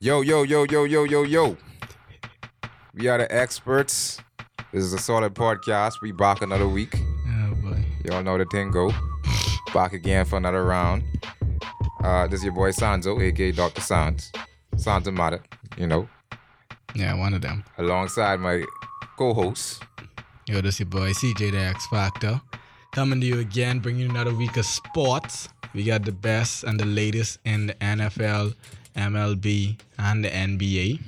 Yo, yo, yo, yo, yo, yo, yo. We are the experts. This is a solid podcast. We back another week. Oh boy. Y'all know the thing go. Back again for another round. Uh, this is your boy Sandzo, aka Dr. Sans. Sandzo Mata, you know, Yeah, one of them. alongside my co-host. Yo, this your boy CJ the X Factor. Coming to you again, bringing you another week of sports. We got the best and the latest in the NFL, MLB, and the NBA.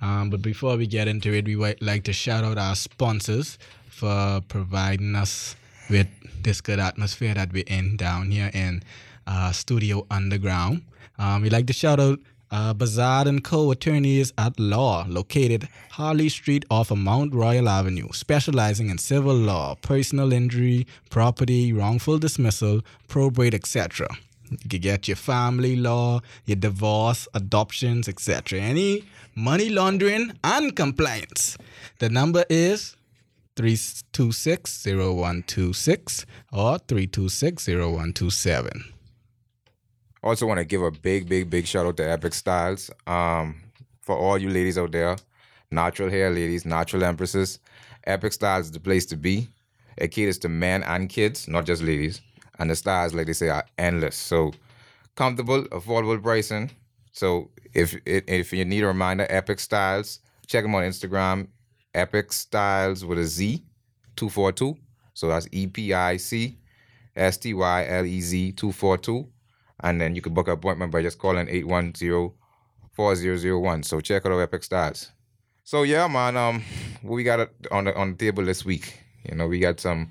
Um, but before we get into it, we would like to shout out our sponsors for providing us with this good atmosphere that we're in down here in uh, Studio Underground. Um, we like to shout out uh, Bazard and Co. Attorneys at Law, located Harley Street off of Mount Royal Avenue, specializing in civil law, personal injury, property, wrongful dismissal, probate, etc. You get your family law, your divorce, adoptions, etc. Any money laundering and compliance. The number is 326-0126 or 326-0127. Also want to give a big, big, big shout out to Epic Stylez. Um, for all you ladies out there, natural hair ladies, natural empresses, Epic Stylez is the place to be. It caters to men and kids, not just ladies. And the styles, like they say, are endless. So comfortable, affordable pricing. So if if you need a reminder, Epic Stylez, check them on Instagram. Epic Stylez with a Z, two four two. So that's E P I C S T Y L E Z two four two and then you can book an appointment by just calling 810-4001. So check out Epic Stylez. So yeah, man, um, what we got on the on the table this week? You know, we got some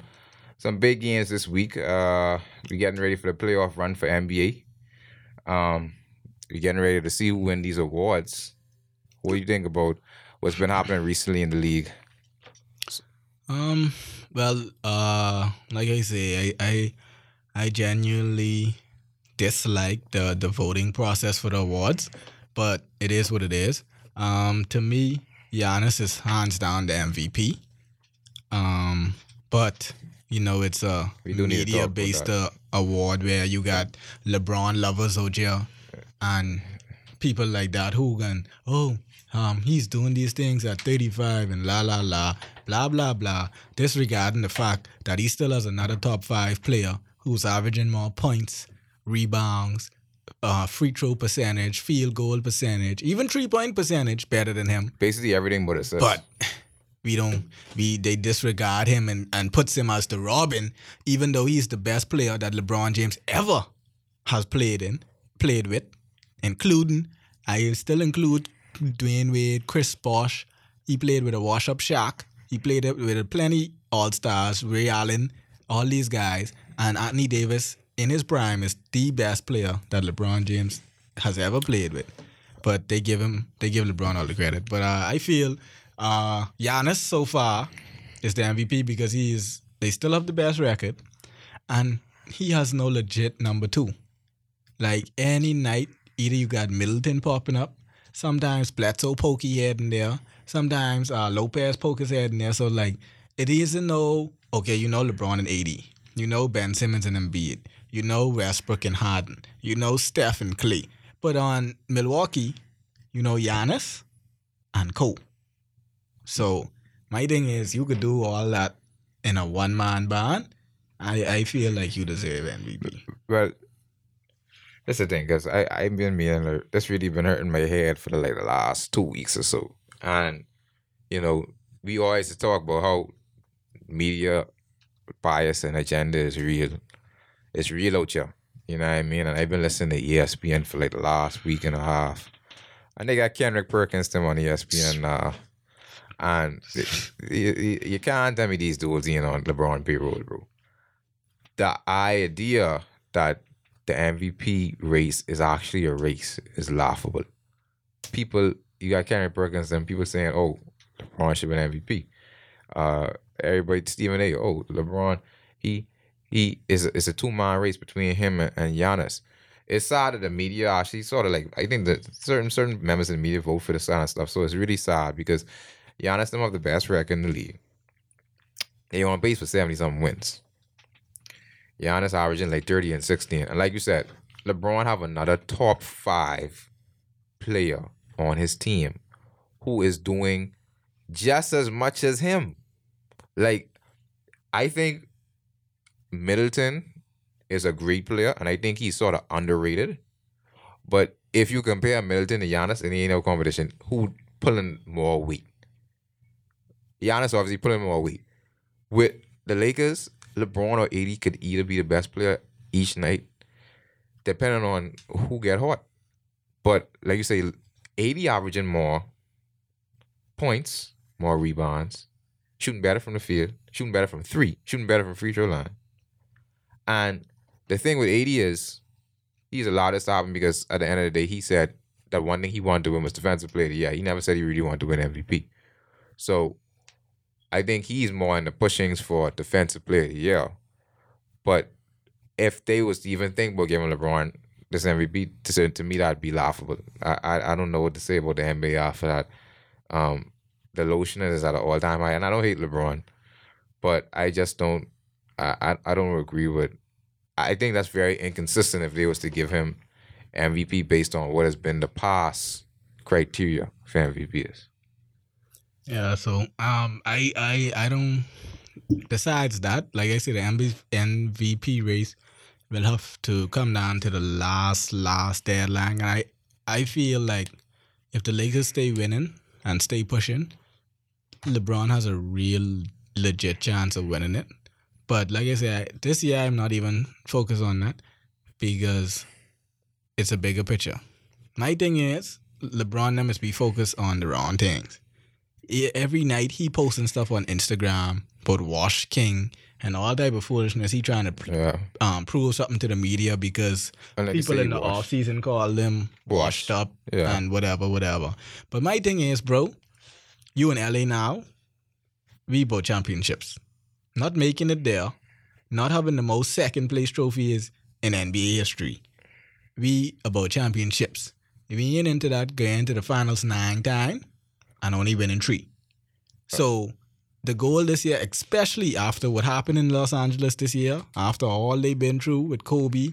some big games this week. Uh, we getting ready for the playoff run for NBA. Um, we getting ready to see who win these awards. What do you think about what's been happening recently in the league? Um. Well, uh, like I say, I I, I genuinely dislike the the voting process for the awards, but it is what it is. Um, to me, Giannis is hands down the MVP. Um, but you know it's a We do need to talk media based uh, award where you got LeBron lovers out here and people like that who can oh um he's doing these things at 35 and la la la blah blah blah disregarding the fact that he still has another top five player who's averaging more points rebounds uh free throw percentage field goal percentage even three point percentage better than him Basically everything but assist. but we don't we they disregard him and, and puts him as the Robin, even though he's the best player that LeBron James ever has played in, played with, including I still include Dwyane Wade, Chris Bosh. He played with a wash up Shaq. He played with plenty all stars, Ray Allen, all these guys, and Anthony Davis in his prime is the best player that LeBron James has ever played with but they give him they give LeBron all the credit. But uh, I feel uh, Giannis so far is the MVP because he is they still have the best record, and he has no legit number two. Like any night, either you got Middleton popping up, sometimes Bledsoe poke his head in there, sometimes uh, Lopez poke his head in there. So like it isn't no okay, you know LeBron and AD, you know Ben Simmons and Embiid, you know Westbrook and Harden, you know Steph and Clay. But on Milwaukee, you know Giannis and Cole. So my thing is, you could do all that in a one man band. I, I feel like you deserve MVP. Well, that's the thing, because I I've been meaning that's really been hurting my head for the like the last two weeks or so, and you know we always talk about how media bias and agenda is real, it's real out here. You know what I mean? And I've been listening to ESPN for like the last week and a half, and they got Kendrick Perkins them on ESPN now. Uh, And you, you, you can't tell me these dudes ain't on LeBron payroll, bro the idea that the MVP race is actually a race is laughable. People, you got Kendrick Perkins and people saying, "Oh, LeBron should be an MVP." Uh, everybody, Stephen A. Oh, LeBron, he he is it's a two man race between him and, and Giannis. It's sad that the media actually sort of like I think that certain certain members of the media vote for the side and stuff. So it's really sad because Giannis them have the best record in the league. They on base for seventy something wins. Giannis averaging like 30 and 16. And like you said, LeBron have another top five player on his team who is doing just as much as him. Like, I think Middleton is a great player, and I think he's sort of underrated. But if you compare Middleton to Giannis, and he ain't no competition, who pulling more weight? Giannis obviously pulling more weight. With the Lakers, LeBron or AD could either be the best player each night, depending on who get hot. But like you say, AD averaging more points, more rebounds, shooting better from the field, shooting better from three, shooting better from free throw line. And the thing with AD is he's allowed to happen because at the end of the day, he said that one thing he wanted to win was defensive player year. He never said he really wanted to win MVP. So I think he's more in the pushings for defensive player of the year. But if they was to even think about giving LeBron this MVP, to, to me that'd be laughable. I, I I don't know what to say about the NBA after that. Um, the lotion is at an all time high, and I don't hate LeBron, but I just don't. I, I I don't agree with. I think that's very inconsistent if they was to give him MVP based on what has been the past criteria for MVPs. Yeah, so um, I I I don't. Besides that, like I said, the MB MVP race will have to come down to the last last deadline. And I I feel like if the Lakers stay winning and stay pushing, LeBron has a real legit chance of winning it. But like I said, this year I'm not even focused on that because it's a bigger picture. My thing is LeBron must be focused on the wrong things. Every night he posting stuff on Instagram about Wash King and all type of foolishness. He trying to Yeah, um, prove something to the media because like people in the wash. off season call him washed up Yeah. and whatever, whatever. But my thing is, bro, you in LA now, we both championships. Not making it there, not having the most second place trophies in NBA history. We about championships. We ain't into that going to the finals nine time and only winning three. So the goal this year, especially after what happened in Los Angeles this year, after all they've been through with Kobe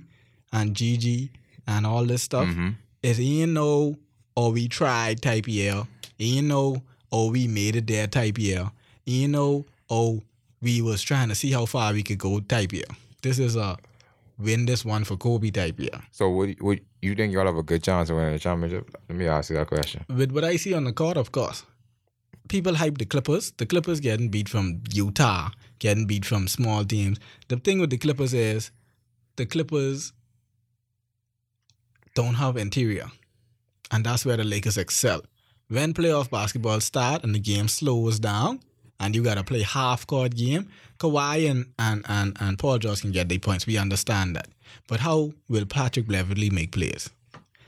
and Gigi and all this stuff, Mhm. is ain't no or we tried type year. Ain't no or we made it there type year. Ain't no oh we was trying to see how far we could go type year. This is a win this one for Kobe type year. So would would you think y'all have a good chance of winning the championship? Let me ask you that question. With what I see on the court, of course. People hype the Clippers. The Clippers getting beat from Utah, getting beat from small teams. The thing with the Clippers is the Clippers don't have interior. And that's where the Lakers excel. When playoff basketball start and the game slows down and you gotta play half court game, Kawhi and, and, and, and Paul George can get their points. We understand that. But how will Patrick Beverley make plays?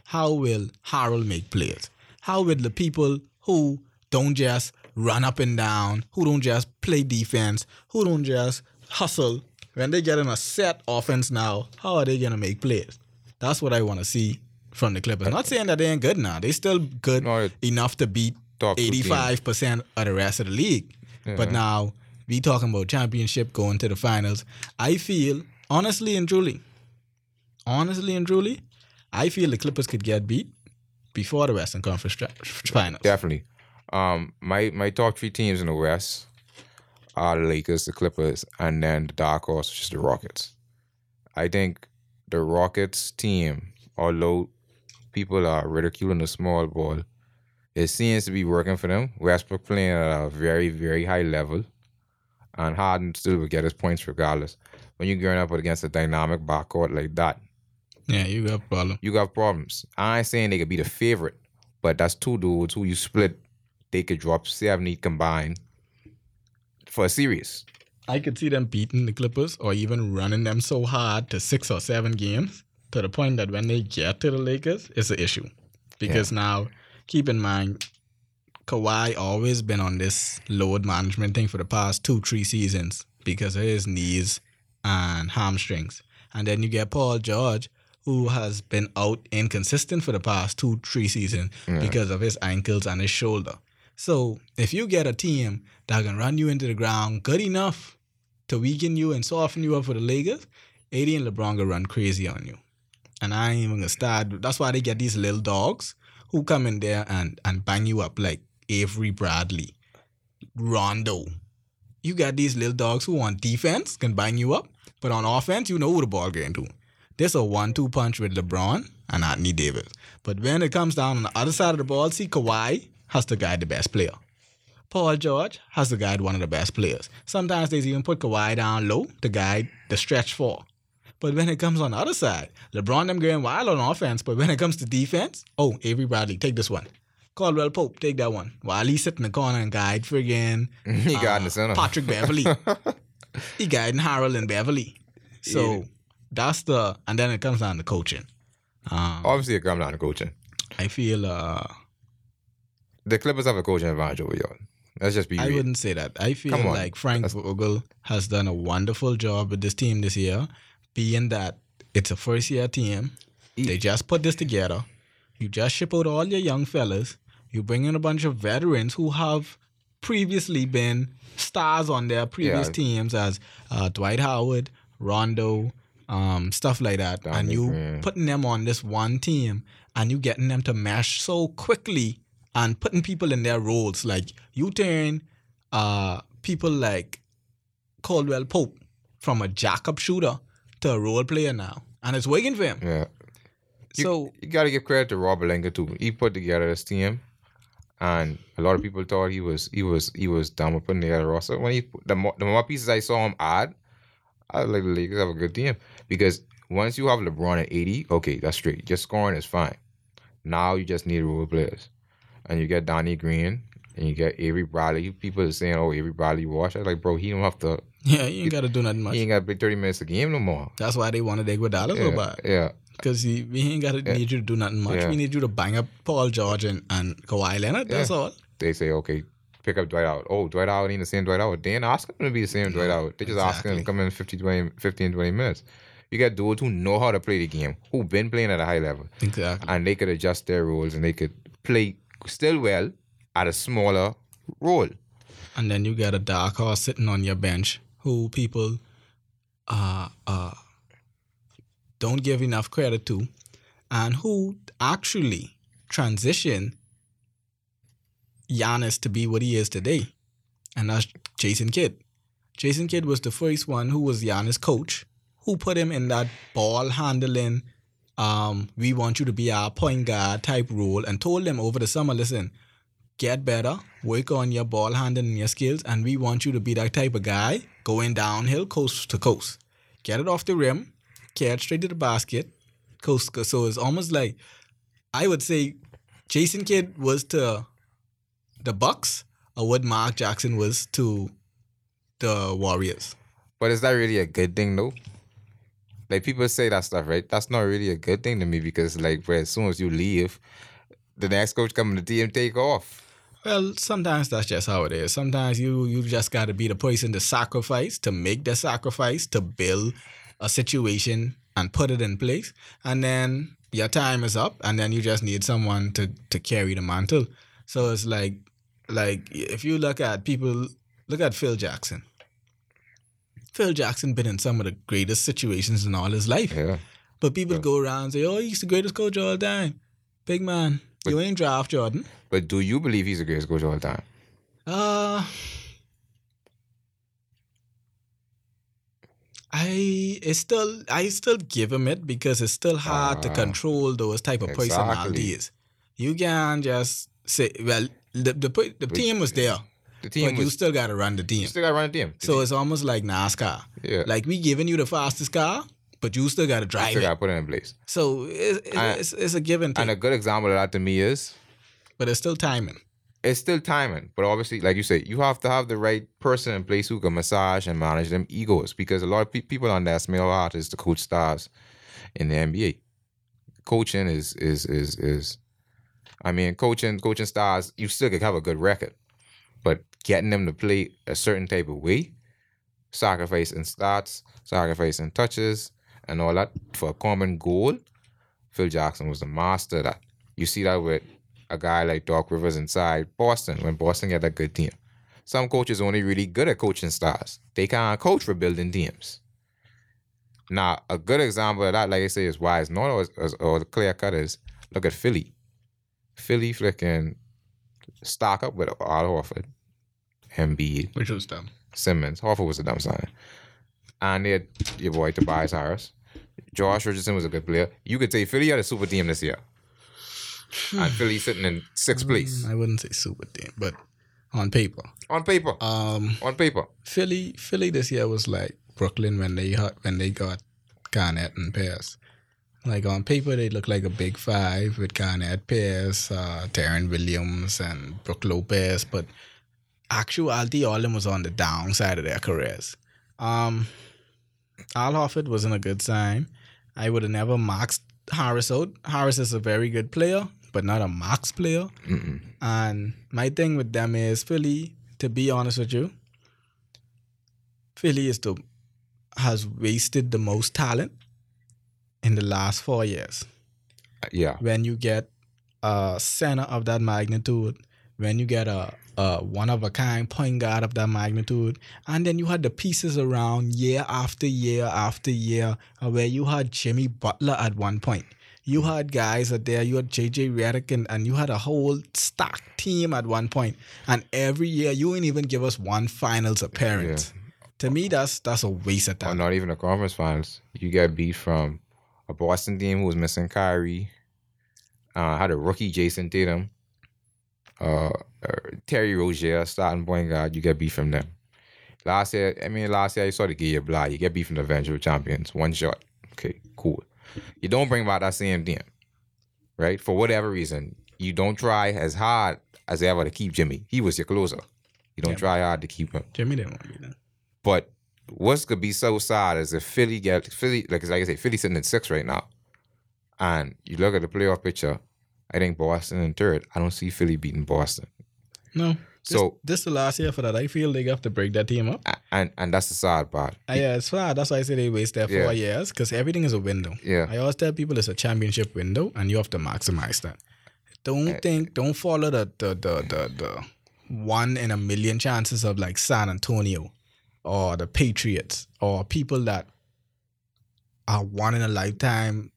How will Harrell make plays? How will the people who don't just run up and down, who don't just play defense, who don't just hustle, when they get in a set offense now, how are they gonna make plays? That's what I want to see from the Clippers. Not saying that they ain't good now. They still good No, enough to beat Top eighty-five percent of the rest of the league. But now we talking about championship going to the finals. I feel honestly and truly, honestly and truly, I feel the Clippers could get beat before the Western Conference tra- finals. Definitely. Um, my my top three teams in the West are the Lakers, the Clippers, and then the dark horse, which is the Rockets. I think the Rockets team, although people are ridiculing the small ball, it seems to be working for them. Westbrook playing at a very, very high level, and Harden still will get his points regardless. When you're going up against a dynamic backcourt like that, Yeah, you got a problem. you got problems. I ain't saying they could be the favorite, but that's two dudes who you split, they could drop seven, 70 combined for a series. I could see them beating the Clippers or even running them so hard to six or seven games to the point that when they get to the Lakers, it's an issue. Because now, keep in mind, Kawhi always been on this load management thing for the past two, three seasons because of his knees and hamstrings. And then you get Paul George, who has been out inconsistent for the past two, three seasons because of his ankles and his shoulder. So if you get a team that can run you into the ground good enough to weaken you and soften you up for the Lakers, AD and LeBron gonna run crazy on you. And I ain't even gonna start. That's why they get these little dogs who come in there and and bang you up like Avery Bradley, Rondo. You got these little dogs who on defense can bang you up, but on offense, you know who the ball getting to. There's a one-two punch with LeBron and Anthony Davis. But when it comes down on the other side of the ball, see Kawhi has to guide the best player. Paul George has to guide one of the best players. Sometimes they even put Kawhi down low to guide the stretch four. But when it comes on the other side, LeBron them going wild on offense. But when it comes to defense, oh, Avery Bradley, take this one. Caldwell Pope, take that one. While he sit in the corner and guide friggin' he got uh, in the center. Patrick Beverley. he guiding Harrell and Beverley. So Yeah. that's the and then it comes down to coaching. Um, Obviously, it comes down to coaching. I feel uh The Clippers have a coaching advantage over y'all. Let's just be I real. wouldn't say that. I feel like Frank That's- Vogel has done a wonderful job with this team this year, being that it's a first year team. They just put this together. You just ship out all your young fellas. You bring in a bunch of veterans who have previously been stars on their previous Yeah. teams as uh, Dwight Howard, Rondo, um, stuff like that. and you Green. putting them on this one team and you getting them to mesh so quickly and putting people in their roles. Like you turn uh, people like Caldwell Pope from a jack-up shooter to a role player now. And it's working for him. Yeah. You, so you got to give credit to Rob Pelinka too. He put together this team, and a lot of people thought he was he was he was dumb with putting together a roster. When he the more, the more pieces I saw him add, I was like the Lakers have a good team because once you have LeBron at eighty, okay, that's straight. Your scoring is fine. Now you just need role players, and you get Donnie Green and you get Avery Bradley. People are saying, "Oh, Avery Bradley wash." I was like, bro, he don't have to. Yeah, you ain't got to do nothing much. He ain't got to play thirty minutes a game no more. That's why they wanted Iguodala so Yeah, bad. yeah. Because we ain't got to need you to do nothing much. Yeah. We need you to bang up Paul George and, and Kawhi Leonard. That's Yeah. all. they say, okay, pick up Dwight Howard. Oh, Dwight Howard ain't the same Dwight Howard. They ain't asking him to be the same Dwight Howard. They just asking him to come in 50, 20, 15, 20 minutes. You got dudes who know how to play the game, who been playing at a high level, Exactly. and they could adjust their roles and they could play still well at a smaller role. And then you got a dark horse sitting on your bench who people uh, uh, don't give enough credit to and who actually transition Giannis to be what he is today. And that's Jason Kidd. Jason Kidd was the first one who was Giannis' coach, who put him in that ball handling, um, we want you to be our point guard type role, and told him over the summer, listen, get better, work on your ball handling and your skills, and we want you to be that type of guy going downhill coast to coast. Get it off the rim, catch straight to the basket, coast. to- So it's almost like I would say Jason Kidd was to the Bucks or what Mark Jackson was to the Warriors. But is that really a good thing though? Like people say that stuff, right? That's not really a good thing to me because like bro, as soon as you leave, the next coach coming to team take off. Well, sometimes that's just how it is. Sometimes you you just got to be the person to sacrifice, to make the sacrifice, to build a situation and put it in place, and then your time is up, and then you just need someone to to carry the mantle. So it's like like if you look at people, look at Phil Jackson. Phil Jackson been in some of the greatest situations in all his life. Yeah. But people go around and say, "Oh, he's the greatest coach of all time." Big man, you ain't draft Jordan. But do you believe he's the greatest coach of all time? Uh I it's still I still give him it because it's still hard to Ah. control those type of Exactly. personalities. You can't just say well the the, the team was there, The team but you still got to run the team. you still gotta run the team. The So team- it's almost like NASCAR. yeah. Like we giving you the fastest car, but you still got to you drive still it. gotta put it in place. So it's, it's, And- it's, it's a give and take, And a good example of that to me is but it's still timing. it's still timing, but obviously, like you said, you have to have the right person in place who can massage and manage them egos because a lot of pe- people underestimate how hard it is to coach stars in the NBA. Coaching is is is is, I mean, coaching coaching stars, you still can have a good record, but getting them to play a certain type of way, sacrificing stats, sacrificing touches, and all that for a common goal. Phil Jackson was the master that. You see that with a guy like Doc Rivers inside Boston when Boston had a good team. Some coaches only really good at coaching stars. They can't coach for building teams. Now, a good example of that, like I say, is why it's not as, as or the clear cut is look at Philly. Philly flicking stock up with Al Horford, Embiid, Which was dumb. Simmons. Horford was a dumb sign. And they had your boy Tobias Harris. Josh Richardson was a good player. You could say Philly had a super team this year. And Philly sitting in sixth place I wouldn't say super team, but on paper. on paper. Um, On paper. Philly, Philly this year was like Brooklyn when they had, when they got Garnett and Pierce. Like on paper, they look like a big five with Garnett, Pierce, uh, Deron Williams, and Brook Lopez. But actuality, all of them was on the downside of their careers. Um, Al Horford wasn't a good sign. I would have never maxed Harris out. Harris is a very good player, but not a max player. Mm-mm. And my thing with them is Philly, to be honest with you, Philly is the has wasted the most talent in the last four years. Yeah. When you get a center of that magnitude, when you get a, a one of a kind point guard of that magnitude, and then you had the pieces around year after year after year, uh, where you had Jimmy Butler at one point. You had guys out there, you had JJ Redick, and, and you had a whole stacked team at one point. And every year, you ain't even give us one finals appearance. To me, that's that's a waste of Or time. not even a conference finals. You got beat from a Boston team who was missing Kyrie. Uh, had a rookie Jayson Tatum. Uh, uh, Terry Rozier, starting point guard. You get beat from them. Last year, I mean, last year you saw the Gear Blah. You get beat from the eventual champions. One shot. Okay, cool. You don't bring about that same team, right? For whatever reason, you don't try as hard as ever to keep Jimmy. He was your closer. You don't Yeah. try hard to keep him. Jimmy didn't want to be there. But what's gonna be so sad is if Philly get Philly like like I say, Philly sitting in six right now, and you look at the playoff picture. I think Boston in third. I don't see Philly beating Boston. No. This, So this the last year for that. I feel they have to break that team up. and and that's the sad part. Uh, yeah, it's fine. That's why I say they waste their four Yeah. years because everything is a window. Yeah, I always tell people it's a championship window and you have to maximize that. Don't Uh, think, don't follow the, the, the, the, the one in a million chances of like San Antonio or the Patriots or people that are one in a lifetime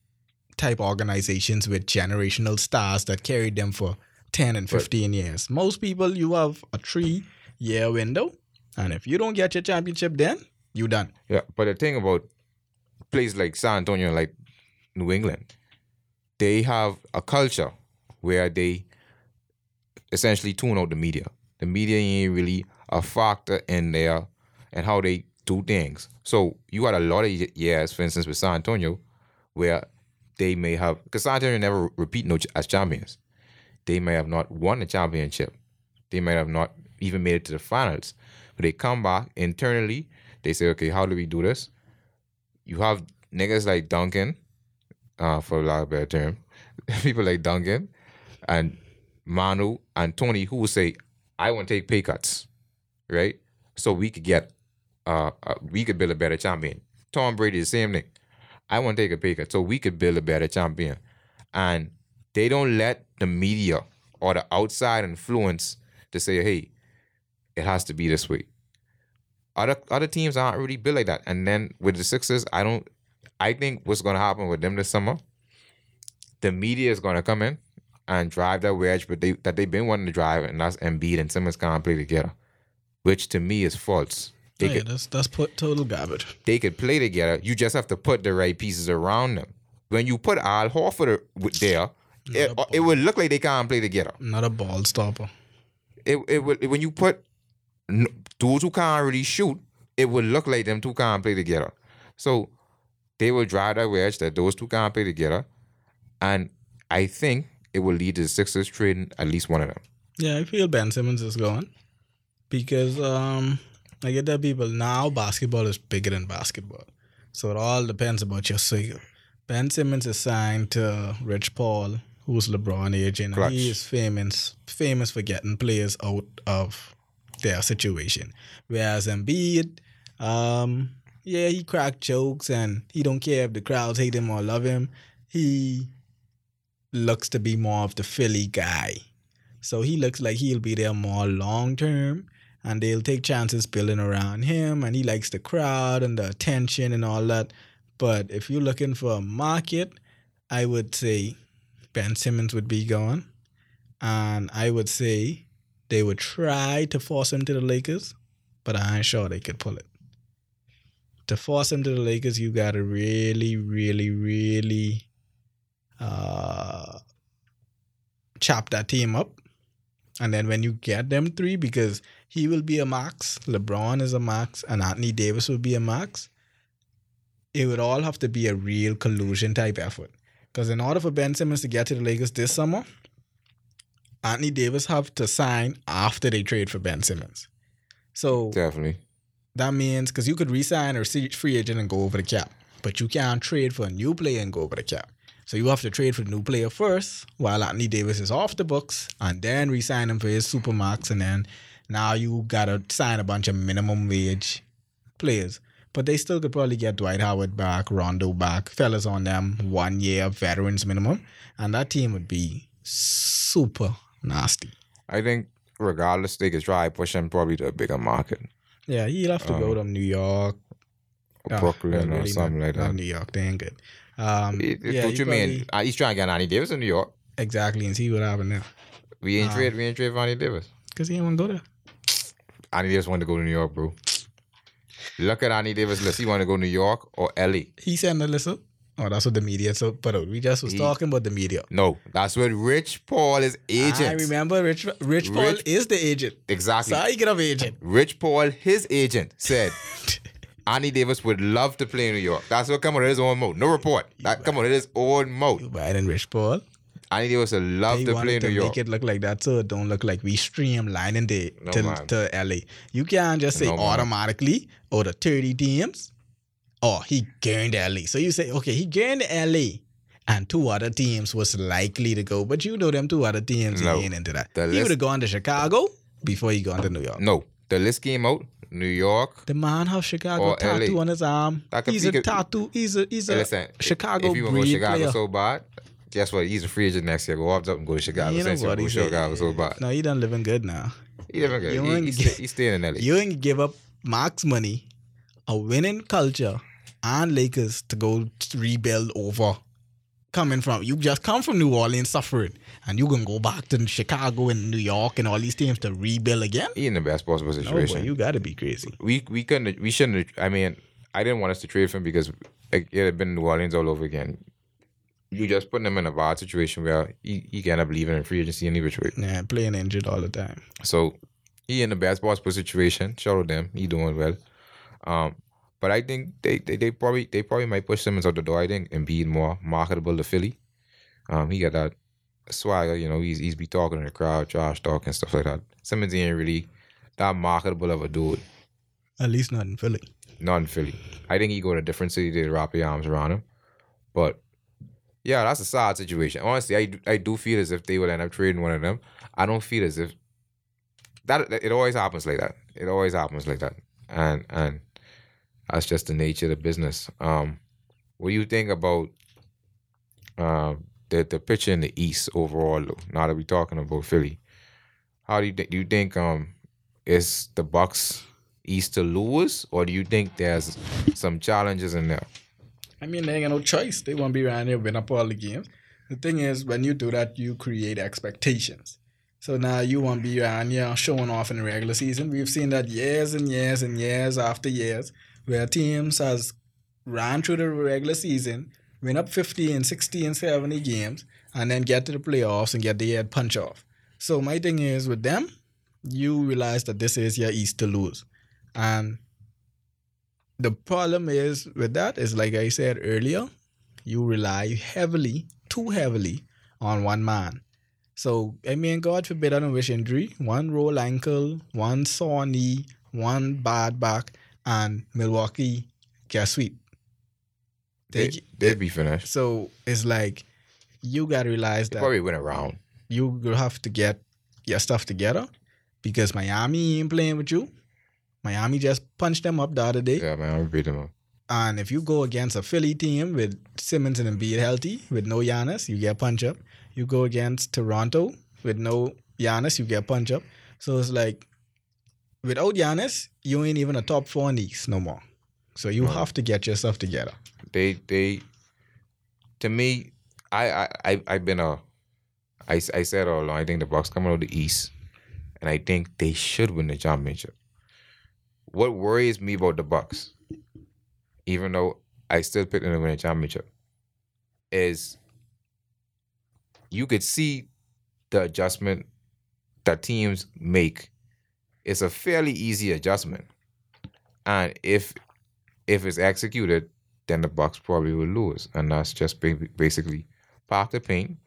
type organizations with generational stars that carried them for 10 and 15 years. Most people, you have a three year window. And if you don't get your championship then, you done. yeah. But the thing about places like San Antonio, like New England, they have a culture where they essentially tune out the media. The media ain't really a factor in there and how they do things. So you got a lot of ye- years, for instance, with San Antonio, where they may have because San Antonio never repeat no ch- as champions. They may have not won the championship. They might have not even made it to the finals. But they come back internally. They say, okay, how do we do this? You have niggas like Duncan, uh, for a lack of a better term, people like Duncan and Manu and Tony who will say, I want to take pay cuts, right? So we could get, uh, uh, we could build a better champion. Tom Brady, the same thing. I want to take a pay cut so we could build a better champion. And they don't let the media or the outside influence to say, hey, it has to be this way. Other other teams aren't really built like that. And then with the Sixers, I don't I think what's gonna happen with them this summer, the media is gonna come in and drive that wedge, but they that they've been wanting to drive, and that's Embiid and Simmons can't play together. Which to me is false. They oh, yeah, could that's, that's put total garbage. they could play together. You just have to put the right pieces around them. When you put Al Horford there, it, it would look like they can't play together. Not a ball stopper. It it would when you put those who can't really shoot, it would look like them two can't play together. So they will drive that wedge that those two can't play together, and I think it will lead to the Sixers trading at least one of them. Yeah, I feel Ben Simmons is gone because um, I get that people now basketball is bigger than basketball, so it all depends about your cycle. Ben Simmons is signed to Rich Paul, who's LeBron agent, Klutch. he is famous famous for getting players out of their situation. Whereas Embiid, um, yeah, he crack jokes and he don't care if the crowds hate him or love him. He looks to be more of the Philly guy. So he looks like he'll be there more long term and they'll take chances building around him and he likes the crowd and the attention and all that. But if you're looking for a market, I would say Ben Simmons would be gone. and I would say they would try to force him to the Lakers, but I ain't sure they could pull it. To force him to the Lakers, you gotta really, really, really uh, chop that team up. And then when you get them three, because he will be a max, LeBron is a max, and Anthony Davis will be a max, it would all have to be a real collusion type effort. Because in order for Ben Simmons to get to the Lakers this summer, Anthony Davis have to sign after they trade for Ben Simmons. So Definitely. that means because you could resign or free agent and go over the cap, but you can't trade for a new player and go over the cap. So you have to trade for the new player first while Anthony Davis is off the books and then resign him for his supermax and then now you gotta sign a bunch of minimum wage players. But they still could probably get Dwight Howard back, Rondo back, fellas on them, one year veterans minimum, and that team would be super nasty. I think regardless, they could try push him probably to a bigger market, Yeah, he'll have to go to New York, or Brooklyn well, or something not, like that. New York, they ain't good. Um, It- it- yeah, what you mean? probably- Uh, he's trying to get Anthony Davis in New York. Exactly, and see what happened there. We ain't Ah. trade. We ain't trade for Anthony Davis. Because he didn't want to go there. Anthony Davis wanted to go to New York, bro. Look at Anthony Davis list. He want to go to New York or LA. He sent the list up. Oh, that's what the media so out. We just was He- talking about the media. No, that's what Rich Paul is agent. I remember Rich Rich Paul Rich- is the agent. Exactly. So I get of agent. Rich Paul, his agent, said Anthony Davis would love to play in New York. That's what come out of his own mouth. No report. That come out of his own mouth. You Biden Rich Paul. Davis would love to play in to New York. make it look like that so it don't look like we streamlining the No, to, man. to LA. You can't just say No, automatically or the 30 teams. Oh, he gained LA. So you say, okay, he gained LA. And two other teams was likely to go. But you know them two other teams No. ain't into that. The he would have gone to Chicago before he gone to New York. No, the list came out. New York. The man have Chicago tattoo LA. on his arm. He's a tattoo. He's a he's a listen, Chicago If you want to go Chicago player. so bad, guess what? He's a free agent next year. Go up, up and go to Chicago. you know Since you what go he to said. Chicago so bad. No, he done living good now. He never good. You He, he's, get- he's staying in LA. You ain't give up max money, a winning culture, and Lakers to go rebuild over coming from you just come from New Orleans suffering and you gonna go back to Chicago and New York and all these teams to rebuild again? He in the best possible No, situation. boy, you gotta be crazy. we we couldn't we shouldn't I mean I didn't want us to trade for him because it had been New Orleans all over again. You just putting him in a bad situation where he, he can end up leaving in free agency any which way. Yeah, playing injured all the time. So he in the best possible situation. Shout out them. He doing well. Um but I think they, they, they probably they probably might push Simmons out the door. I think and be more marketable to Philly. Um he got that swagger, you know, he's he's be talking to the crowd, trash talk and stuff like that. Simmons ain't really that marketable of a dude. At least not in Philly. not in Philly. I think he go to a different city to wrap your arms around him. But yeah, that's a sad situation. Honestly, I do, I do feel as if they would end up trading one of them. I don't feel as if that it always happens like that. It always happens like that, and and that's just the nature of the business. Um, what do you think about um the the picture in the East overall? Though, now that we're talking about Philly, how do you think? Do you think um is the Bucks East to lose, or do you think there's some challenges in there? I mean, they ain't got no choice. They won't be around here, win up all the games. The thing is, when you do that, you create expectations. So now you won't be around here showing off in the regular season. We've seen that years and years and years after years, where teams has ran through the regular season, win up 50 and 60 and 70 games, and then get to the playoffs and get the head punch off. So my thing is with them, you realize that this is your East to lose. And the problem is with that is like I said earlier, you rely heavily, too heavily, on one man. So I mean, God forbid I don't wish injury. One roll ankle, one sore knee, one bad back, and Milwaukee get sweep. They, They, they'd be finished. so it's like you gotta realize They that probably win a round. you will have to get your stuff together because Miami ain't playing with you. Miami just punched them up the other day. Yeah, man, I beat them up. And if you go against a Philly team with Simmons and Embiid healthy, with no Giannis, you get punch up. You go against Toronto with no Giannis, you get punch up. So it's like, without Giannis, you ain't even a top four in the East no more. So you have to get yourself together. They they to me, I I I I've been a I, I said all along, I think the Bucks coming out of the East, and I think they should win the championship. What worries me about the Bucks, even though I still pick them to win a championship, is you could see the adjustment that teams make. It's a fairly easy adjustment, and if if it's executed, then the Bucks probably will lose, and that's just basically park the paint,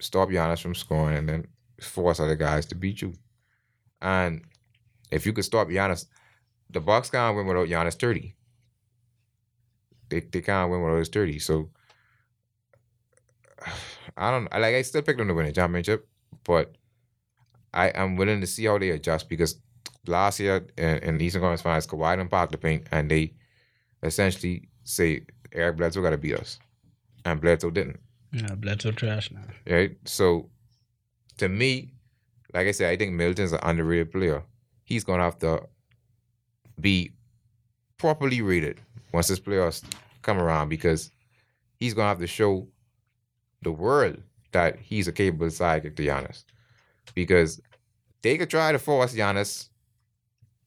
stop Giannis from scoring, and then force other guys to beat you. And if you could stop Giannis, the Bucks can't win without Giannis thirty. They they can't win without his thirty. So I don't like I still picked them to win the championship, but I am willing to see how they adjust because last year in, in the Eastern Conference Finals, Kawhi didn't park the paint and they essentially say Eric Bledsoe got to beat us, and Bledsoe didn't. Yeah, Bledsoe trash now. Right. So to me, like I said, I think Middleton's an underrated player. He's gonna have to be properly rated once his playoffs come around because he's gonna have to show the world that he's a capable sidekick to Giannis. Because they could try to force Giannis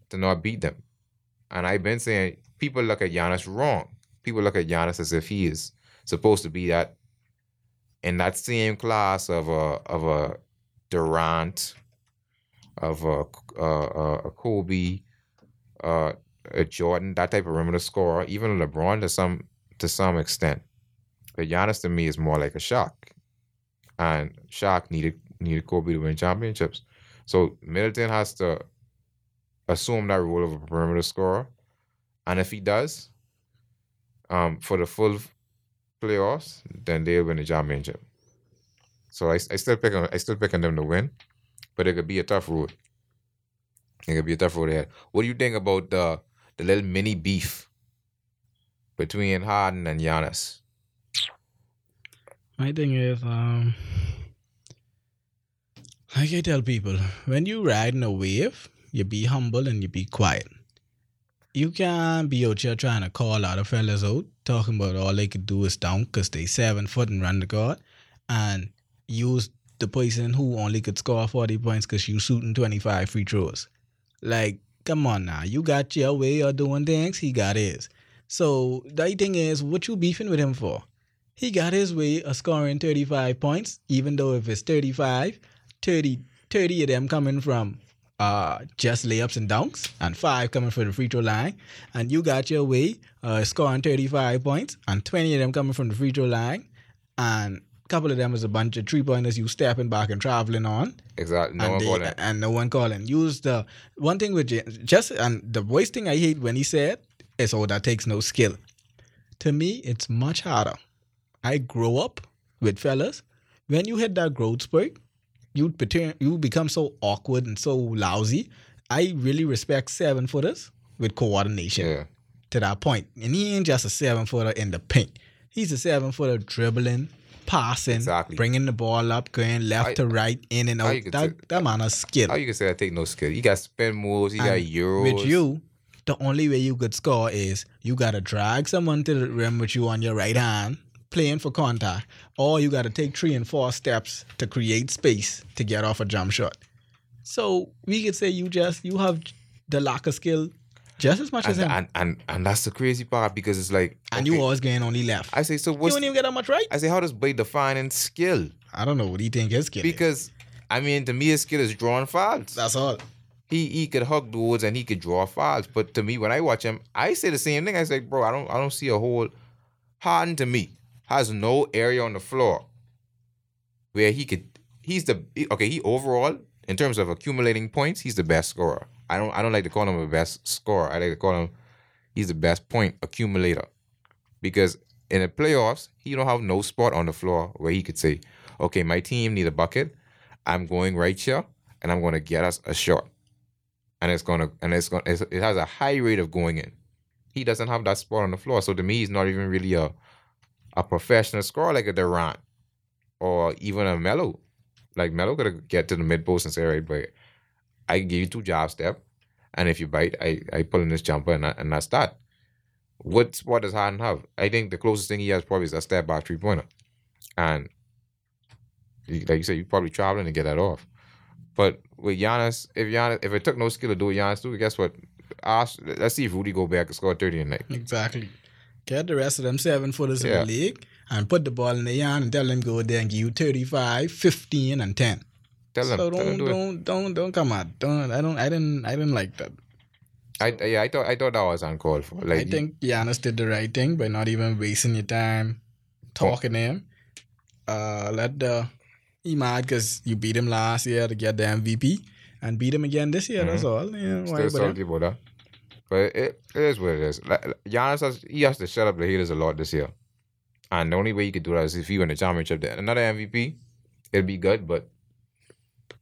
to not beat them. And I've been saying people look at Giannis wrong. People look at Giannis as if he is supposed to be that in that same class of a of a Durant, of a a, a Kobe, uh, a Jordan, that type of perimeter scorer, even LeBron to some to some extent. But Giannis to me is more like a Shaq, and Shaq needed needed Kobe to win championships. So Middleton has to assume that role of a perimeter scorer, and if he does, um, for the full playoffs, then they'll win the championship. So I, I still pick I still picking them to win, but it could be a tough road. It could be a tough road ahead. What do you think about the the little mini beef between Harden and Giannis? My thing is, um, like I tell people, when you riding a wave, you be humble and you be quiet. You can't be out here trying to call other fellas out, talking about all they could do is dunk because they seven foot and run the guard, and use the person who only could score 40 points because you shooting 25 free throws. Like, come on now. You got your way of doing things, he got his. So the thing is, what you beefing with him for? He got his way of scoring 35 points, even though if it's 35, 30, 30 of them coming from uh, just layups and dunks, and five coming from the free throw line. And you got your way uh, scoring 35 points, and 20 of them coming from the free throw line. And couple of them is a bunch of three pointers you stepping back and traveling on Exactly. No and, one they- called it. and no one calling. Use the one thing with J- just and the worst thing I hate when he said is oh that takes no skill. To me, it's much harder. I grow up with fellas. When you hit that growth spurt, you you become so awkward and so lousy. I really respect seven footers with coordination Yeah. to that point. And he ain't just a seven footer in the paint. He's a seven footer dribbling, passing, Exactly. bringing the ball up, going left I- to right, in and out. you That, say- that man has skill. How you can say I take no skill? You got spin moves. Got And euros. With you, the only way you could score is you gotta drag someone to the rim with you on your right hand, playing for contact, or you gotta take three and four steps to create space to get off a jump shot. So we could say you just you have the lack of skill just as much as and, him, and and and that's the crazy part because it's like and okay, you always going only left. I say so. What's You don't even get that much right. I say how does Blade define in skill? I don't know what do you think his skill is. Because I mean, to me, his skill is drawing fouls. That's all. he he could hug dudes and he could draw fouls. But to me, when I watch him, I say the same thing. I say, bro, I don't I don't see a whole Harden to me has no area on the floor where he could. He's the okay. He overall in terms of accumulating points, he's the best scorer. I don't I don't like to call him a best scorer. I like to call him he's the best point accumulator because in the playoffs he don't have no spot on the floor where he could say, okay, my team need a bucket. I'm going right here and I'm going to get us a shot and it's gonna and it's gonna it's, it has a high rate of going in. He doesn't have that spot on the floor, so to me, he's not even really a a professional scorer like a Durant or even a Melo. Like Melo could get to the mid post and say, "All right, but I give you two job step, and if you bite, I I pull in this jumper and I, and that's that." What spot does Harden have? I think the closest thing he has probably is a step back three pointer, and Like you said, you probably traveling to get that off. But with Giannis, if Giannis, if it took no skill to do what Giannis do, guess what? Ask, let's see if Rudy go back and score thirty tonight. Exactly. Get the rest of them seven footers Yeah. in the league and put the ball in the yard and tell them go there and give you 35, 15, and 10. Tell them, so tell them don't it. don't don't don't come out. Don't I don't I didn't I didn't like that. I yeah, I thought I thought that was uncalled for. Like I think Giannis did the right thing by not even wasting your time talking to him. Uh, let the he mad because you beat him last year to get the MVP and beat him again this year. That's all. Yeah, still but salty about that. But it, it is what it is. Like, Giannis has he has to shut up the haters a lot this year, and the only way he could do that is if he win the championship. Then another MVP, it'd be good, but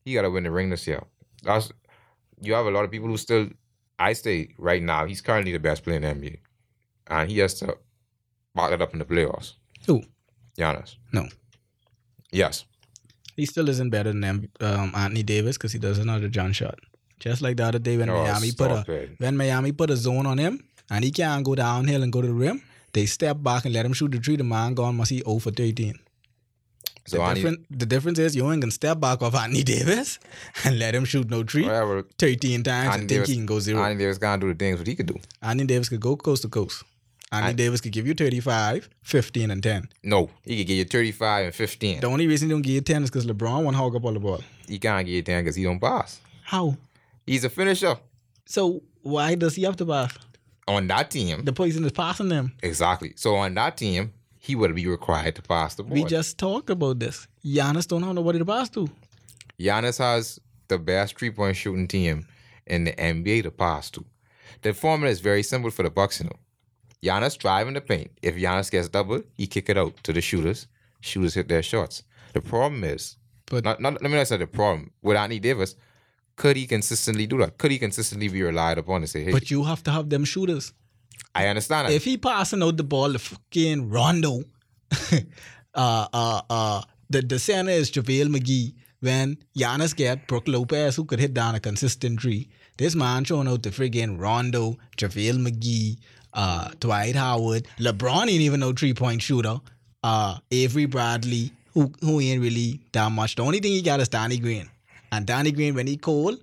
he gotta win the ring this year. That's you have a lot of people who still. I say right now he's currently the best player in the NBA, and he has to back it up in the playoffs. Who? Giannis. No. Yes. he still isn't better than um, Anthony Davis because he does another John shot. Just like the other day when Oh, Miami put a it. when Miami put a zone on him and he can't go downhill and go to the rim, they step back and let him shoot the three. The man gone must he 0 for 13. So the, I need the difference is you ain't gonna step back off Anthony Davis and let him shoot no three whatever. 13 times Anthony and think he can go zero. Anthony Davis can't do the things what he could do. Anthony Davis could go coast to coast. Anthony I- Davis could give you 35, 15, and 10. No, he could give you 35 and 15. The only reason he don't give you 10 is because LeBron won't hog up all the ball. He can't give you 10 because he don't pass. How? He's a finisher So why does he have to pass? on that team. The person is passing them. Exactly. So on that team, he would be required to pass the ball. We just talked about this. Giannis don't have nobody to pass to. Giannis has the best three point shooting team in the NBA to pass to. The formula is very simple for the Bucks, you know. Giannis driving the paint. If Giannis gets double, he kick it out to the shooters. Shooters hit their shots. The problem is, But- not, not, let me not say the problem with Anthony Davis. Could he consistently do that? Could he consistently be relied upon to say, "Hey, But you have to have them shooters. I understand that." If he passing out the ball to fucking Rondo, uh, uh, uh, the, the center is JaVale McGee. When Giannis get Brook Lopez, who could hit down a consistent three, this man showing out the friggin' Rondo, JaVale McGee, uh, Dwight Howard, LeBron ain't even no three point shooter. Uh, Avery Bradley, who who ain't really that much. The only thing he got is Danny Green, and Danny Green when he cold,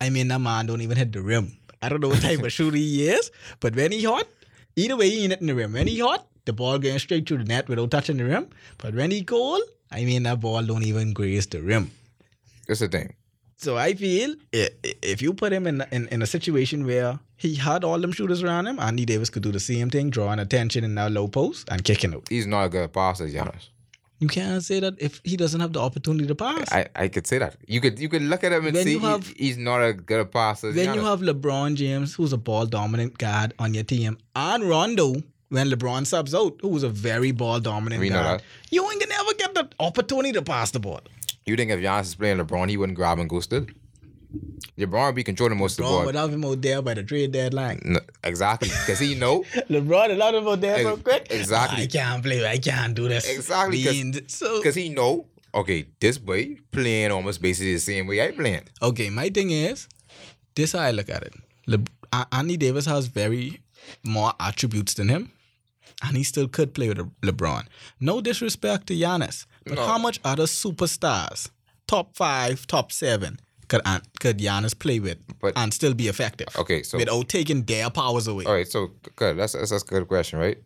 I mean that man don't even hit the rim. I don't know what type of shooter he is, but when he hot, either way he ain't hitting the rim. When he hot, the ball going straight through the net without touching the rim. But when he cold, I mean that ball don't even graze the rim. That's the thing. So I feel if you put him in, in in a situation where he had all them shooters around him, Andy Davis could do the same thing, drawing attention in that low post and kicking out. He's not a good passer, Giannis. You can't say that if he doesn't have the opportunity to pass. I, I could say that. You could you could look at him and When say you he- he's not a good passer. Then you have LeBron James, who's a ball dominant guard on your team, and Rondo, when LeBron subs out, who's a very ball dominant We guard. You ain't gonna ever get the opportunity to pass the ball. You think if Giannis is playing LeBron, he wouldn't grab and go still? LeBron be controlling most of the ball. would have him out there by the trade deadline. No, exactly, because he know LeBron have him out there so Ex- quick. exactly. I can't play. I can't do this. Exactly, 'cause- Being- So because he know. Okay, this boy playing almost basically the same way I playing. okay, my thing is, this how I look at it. Le- A- Anthony Davis has very more attributes than him, and he still could play with LeBron. No disrespect to Giannis, but No. how much other superstars, top five, top seven, could could Giannis play with But- and still be effective Okay, so without taking their powers away? all right, so good. That's that's, that's a good question, right?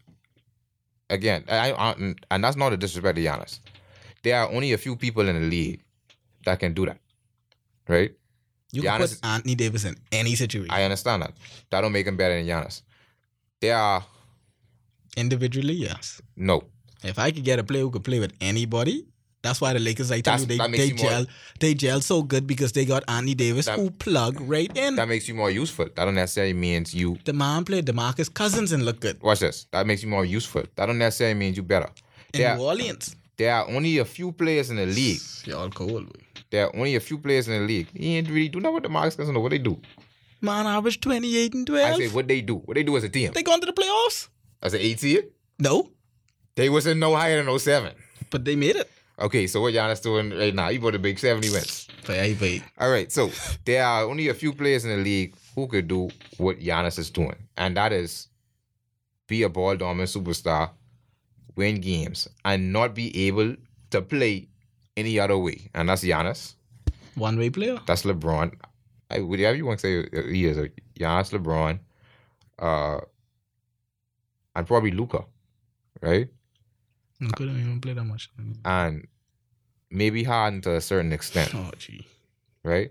Again, I, I and that's not a disrespect to Giannis. There are only a few people in the league that can do that, right? You can Giannis- put Anthony Davis in any situation. I understand that. That don't make him better than Giannis. There are Individually, yes. no. If I could get a player who could play with anybody, that's why the Lakers, I tell That's- you, they, that makes they you more- gel, they gel so good because they got Anthony Davis That- who plug right in. That makes you more useful. That don't necessarily means you the man played Demarcus Cousins and look good watch this. That makes you more useful. That don't necessarily mean you better. in There, New Orleans. there are only a few players in the league. Y'all cold. boy. There are only a few players in the league. He ain't really do nothing with DeMarcus Cousins. Know. What they do? Man averaged 28 and 12. I 12. say what they do. What they do as a team. they gone to the playoffs? As an eight seed, No, they wasn't no higher than 07. but they made it. Okay, so what Giannis doing right now? He bought a big 70 wins. Play, play. All right, so there are only a few players in the league who could do what Giannis is doing, and that is be a ball dominant superstar, win games, and not be able to play any other way, and that's Giannis. One way player. That's LeBron. I, whatever you want to say, he is a Giannis, LeBron, uh, and probably Luka, right? He couldn't even play that much. And maybe Harden to a certain extent, Oh gee. right?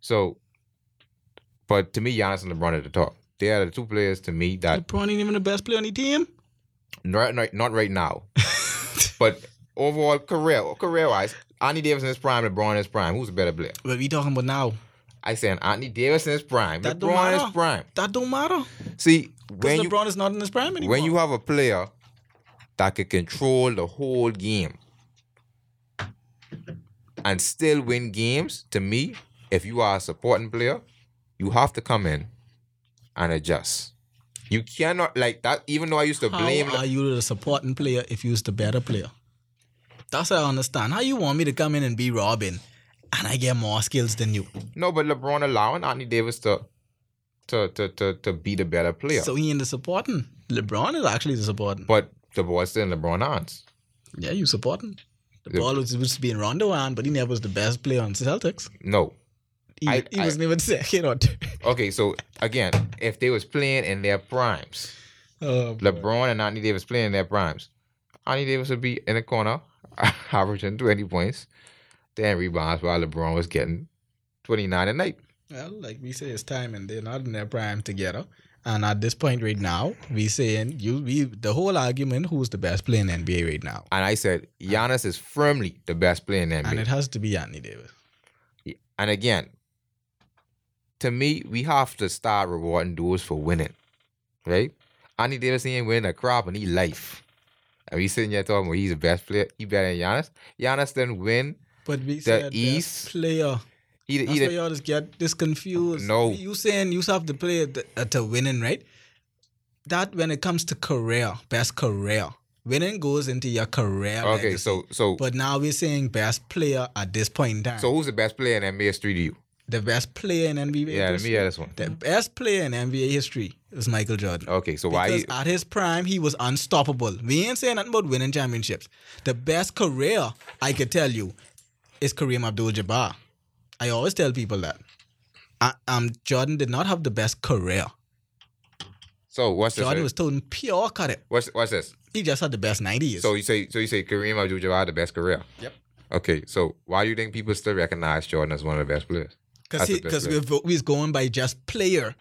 So, but to me, Giannis and LeBron at the top. They are the two players to me that LeBron ain't even the best player on the team. not not, not right now, but overall career career wise, Anthony Davis in his prime, LeBron in his prime. Who's a better player? But we talking about now. I saying Anthony Davis in his prime, That LeBron in his prime. That don't matter. See, when you LeBron is not in his prime anymore. when you have a player that can control the whole game and still win games, to me, if you are a supporting player, you have to come in and adjust. You cannot like that. Even though I used to How blame, are you the supporting player if you's the better player? That's what I understand. How you want me to come in and be Robin and I get more skills than you? no, but LeBron allowing Anthony Davis to to to to, to be the better player. So he in the supporting. LeBron is actually the supporting. but the ball's still in LeBron hands. Yeah, you supporting. The ball was supposed to be in Rondo but he never was the best player on Celtics. No. He, I- he I- wasn't even second or third. Okay, so again, if they was playing in their primes, Oh, boy. LeBron and Anthony Davis playing in their primes, Anthony Davis would be in the corner, averaging 20 points, 10 rebounds, while LeBron was getting 29 a night. Well, like we say, it's time, and they're not in their prime together. And at this point, right now, we saying you, we the whole argument: who's the best player in NBA right now? And I said, Giannis is firmly the best player in NBA. And it has to be Anthony Davis. And again, to me, we have to start rewarding those for winning, right? Anthony Davis ain't winning a crop and he life. And we sitting here talking about he's the best player. He better than Giannis. Giannis didn't win. But we said East- best player. He, That's he, why y'all just get this confused. No. you saying you have to play at the, winning, right? That when it comes to career, best career, winning goes into your career. okay, legacy. so so But now we're saying best player at this point in time. so who's the best player in NBA history to you? the best player in NBA Yeah, let me hear this one. The best player in NBA history is Michael Jordan. Okay, so why? Because He, at his prime, he was unstoppable. We ain't saying nothing about winning championships. The best career, I could tell you, is Kareem Abdul-Jabbar. I always tell people that. Uh, um, Jordan did not have the best career. so what's this? Jordan was told pure cut it. what's what's this? He just had the best nineties. So you say so you say Kareem Abdul-Jabbar had the best career. Yep. Okay, so why do you think people still recognize Jordan as one of the best players? Because we're, we're going by just player.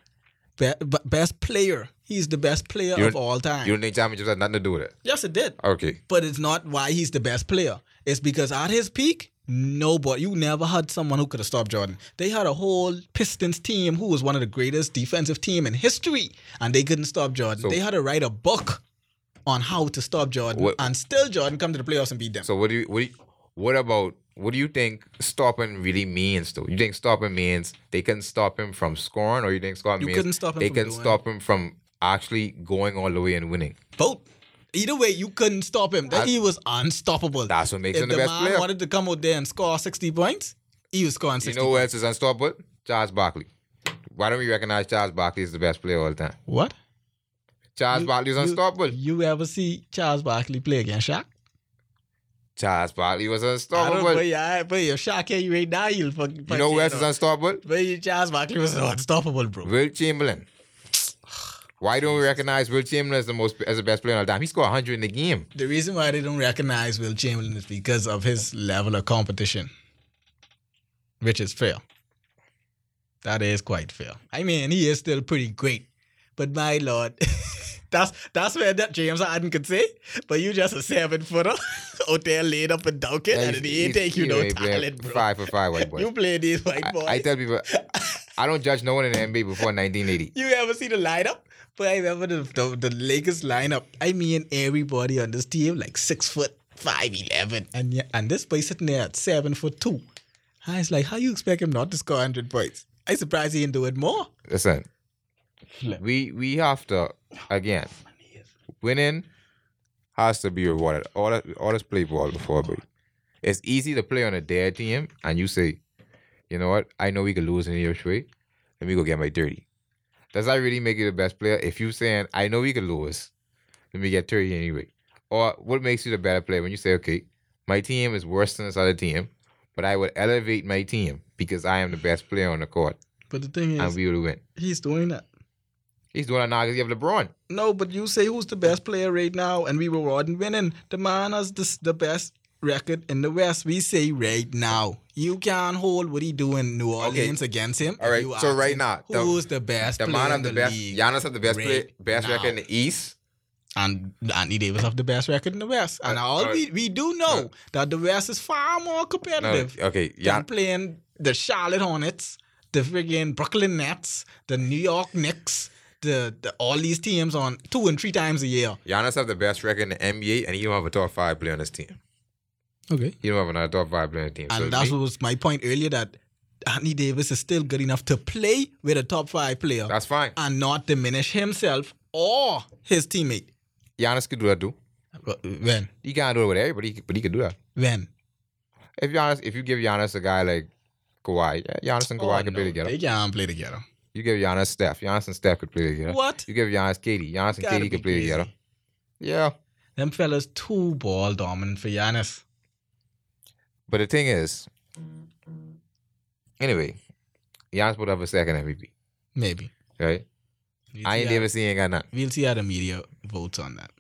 Be- best player. He's the best player of all time. You don't think championships had nothing to do with it? yes, it did. Okay. but it's not why he's the best player. It's because at his peak, nobody, you never had someone who could have stopped Jordan. They had a whole Pistons team who was one of the greatest defensive team in history, and they couldn't stop Jordan. So- they had to write a book on how to stop Jordan, What- and still Jordan come to the playoffs and beat them. So what do you what do you, what about what do you think stopping really means though? You think stopping means they couldn't stop him from scoring, or you think stopping You means stop they can doing- stop him from actually going all the way and winning? Both. Either way, you couldn't stop him. That he was unstoppable. That's what makes if him the the best man player. wanted to come out there and score 60 points, he was scoring 60 You 60 know who else is unstoppable? Charles Barkley. Why don't we recognize Charles Barkley as the best player all the time? What? Charles You- Barkley is unstoppable. You ever see Charles Barkley play against Shaq? Charles Barkley was I don't unstoppable. but yeah, but if Shaq hear you right now, you'll fucking You know who else is unstoppable? But Charles Barkley was unstoppable, bro. Wilt Chamberlain. Why don't we recognize Wilt Chamberlain as the most as the best player of all time? He scored 100 in the game. The reason why they don't recognize Wilt Chamberlain is because of his level of competition, which is fair. That is quite fair. I mean, he is still pretty great, but my lord, that's that's where that James Harden could say. But you just a seven footer out there laid up and dunking, and it ain't take you no ain't talent, bro. Five for five white boys. You play these white boys. I, I tell people, I don't judge no one in the NBA before 1980. You ever see the lineup? But I remember the, the, the Lakers lineup. I mean, everybody on this team like six foot five eleven, and yeah, and this boy sitting there at seven foot two. I was like, how you expect him not to score hundred points? I surprised he didn't do it more. Listen, Flip. we we have to again winning has to be rewarded. All that, all this play ball before, but it's easy to play on a dead team, and you say, you know what? I know we could lose in the way. Let me go get my thirty. Does that really make you the best player? If you saying I know we could lose, let me get thirty anyway. Or what makes you the better player when you say, okay, My team is worse than this other team, but I would elevate my team because I am the best player on the court, But the thing is, and is, we will win. he's doing that. He's doing it now because you have LeBron. No, but you say who's the best player right now, and we were Warden winning. The man has this, the best record in the West. We say right now. You can't hold what he do in New Orleans against him. All right, so right now, the- who's the best The man of the, the best. league? Giannis have the best play, right best record in the East. and Anthony Davis have the best record in the West. And Uh, all uh, we, we do know that the West is far more No, competitive okay, than yeah, playing the Charlotte Hornets, the friggin' Brooklyn Nets, the New York Knicks, the, the all these teams on two and three times a year. Giannis have the best record in the NBA, and he don't have a top five player on his team. Okay. You don't have an top five player on team. And so that me- was my point earlier that Anthony Davis is still good enough to play with a top five player that's fine. and not diminish himself or his teammate. Giannis could do that too. When? He can't do it with everybody, but he could do that. When? If Giannis, if you give Giannis a guy like Kawhi, yeah, Giannis and Kawhi Oh, could no, play together. They can't play together. You give Giannis Steph, Giannis and Steph could play together. What? You give Giannis KD, Giannis and Gotta KD could play crazy. together. Yeah, Them fellas too ball dominant for Giannis. But the thing is, anyway, Giannis would have a second MVP, Maybe. right? We'll I ain't never seen ain't got nothing. We'll see how the media votes on that.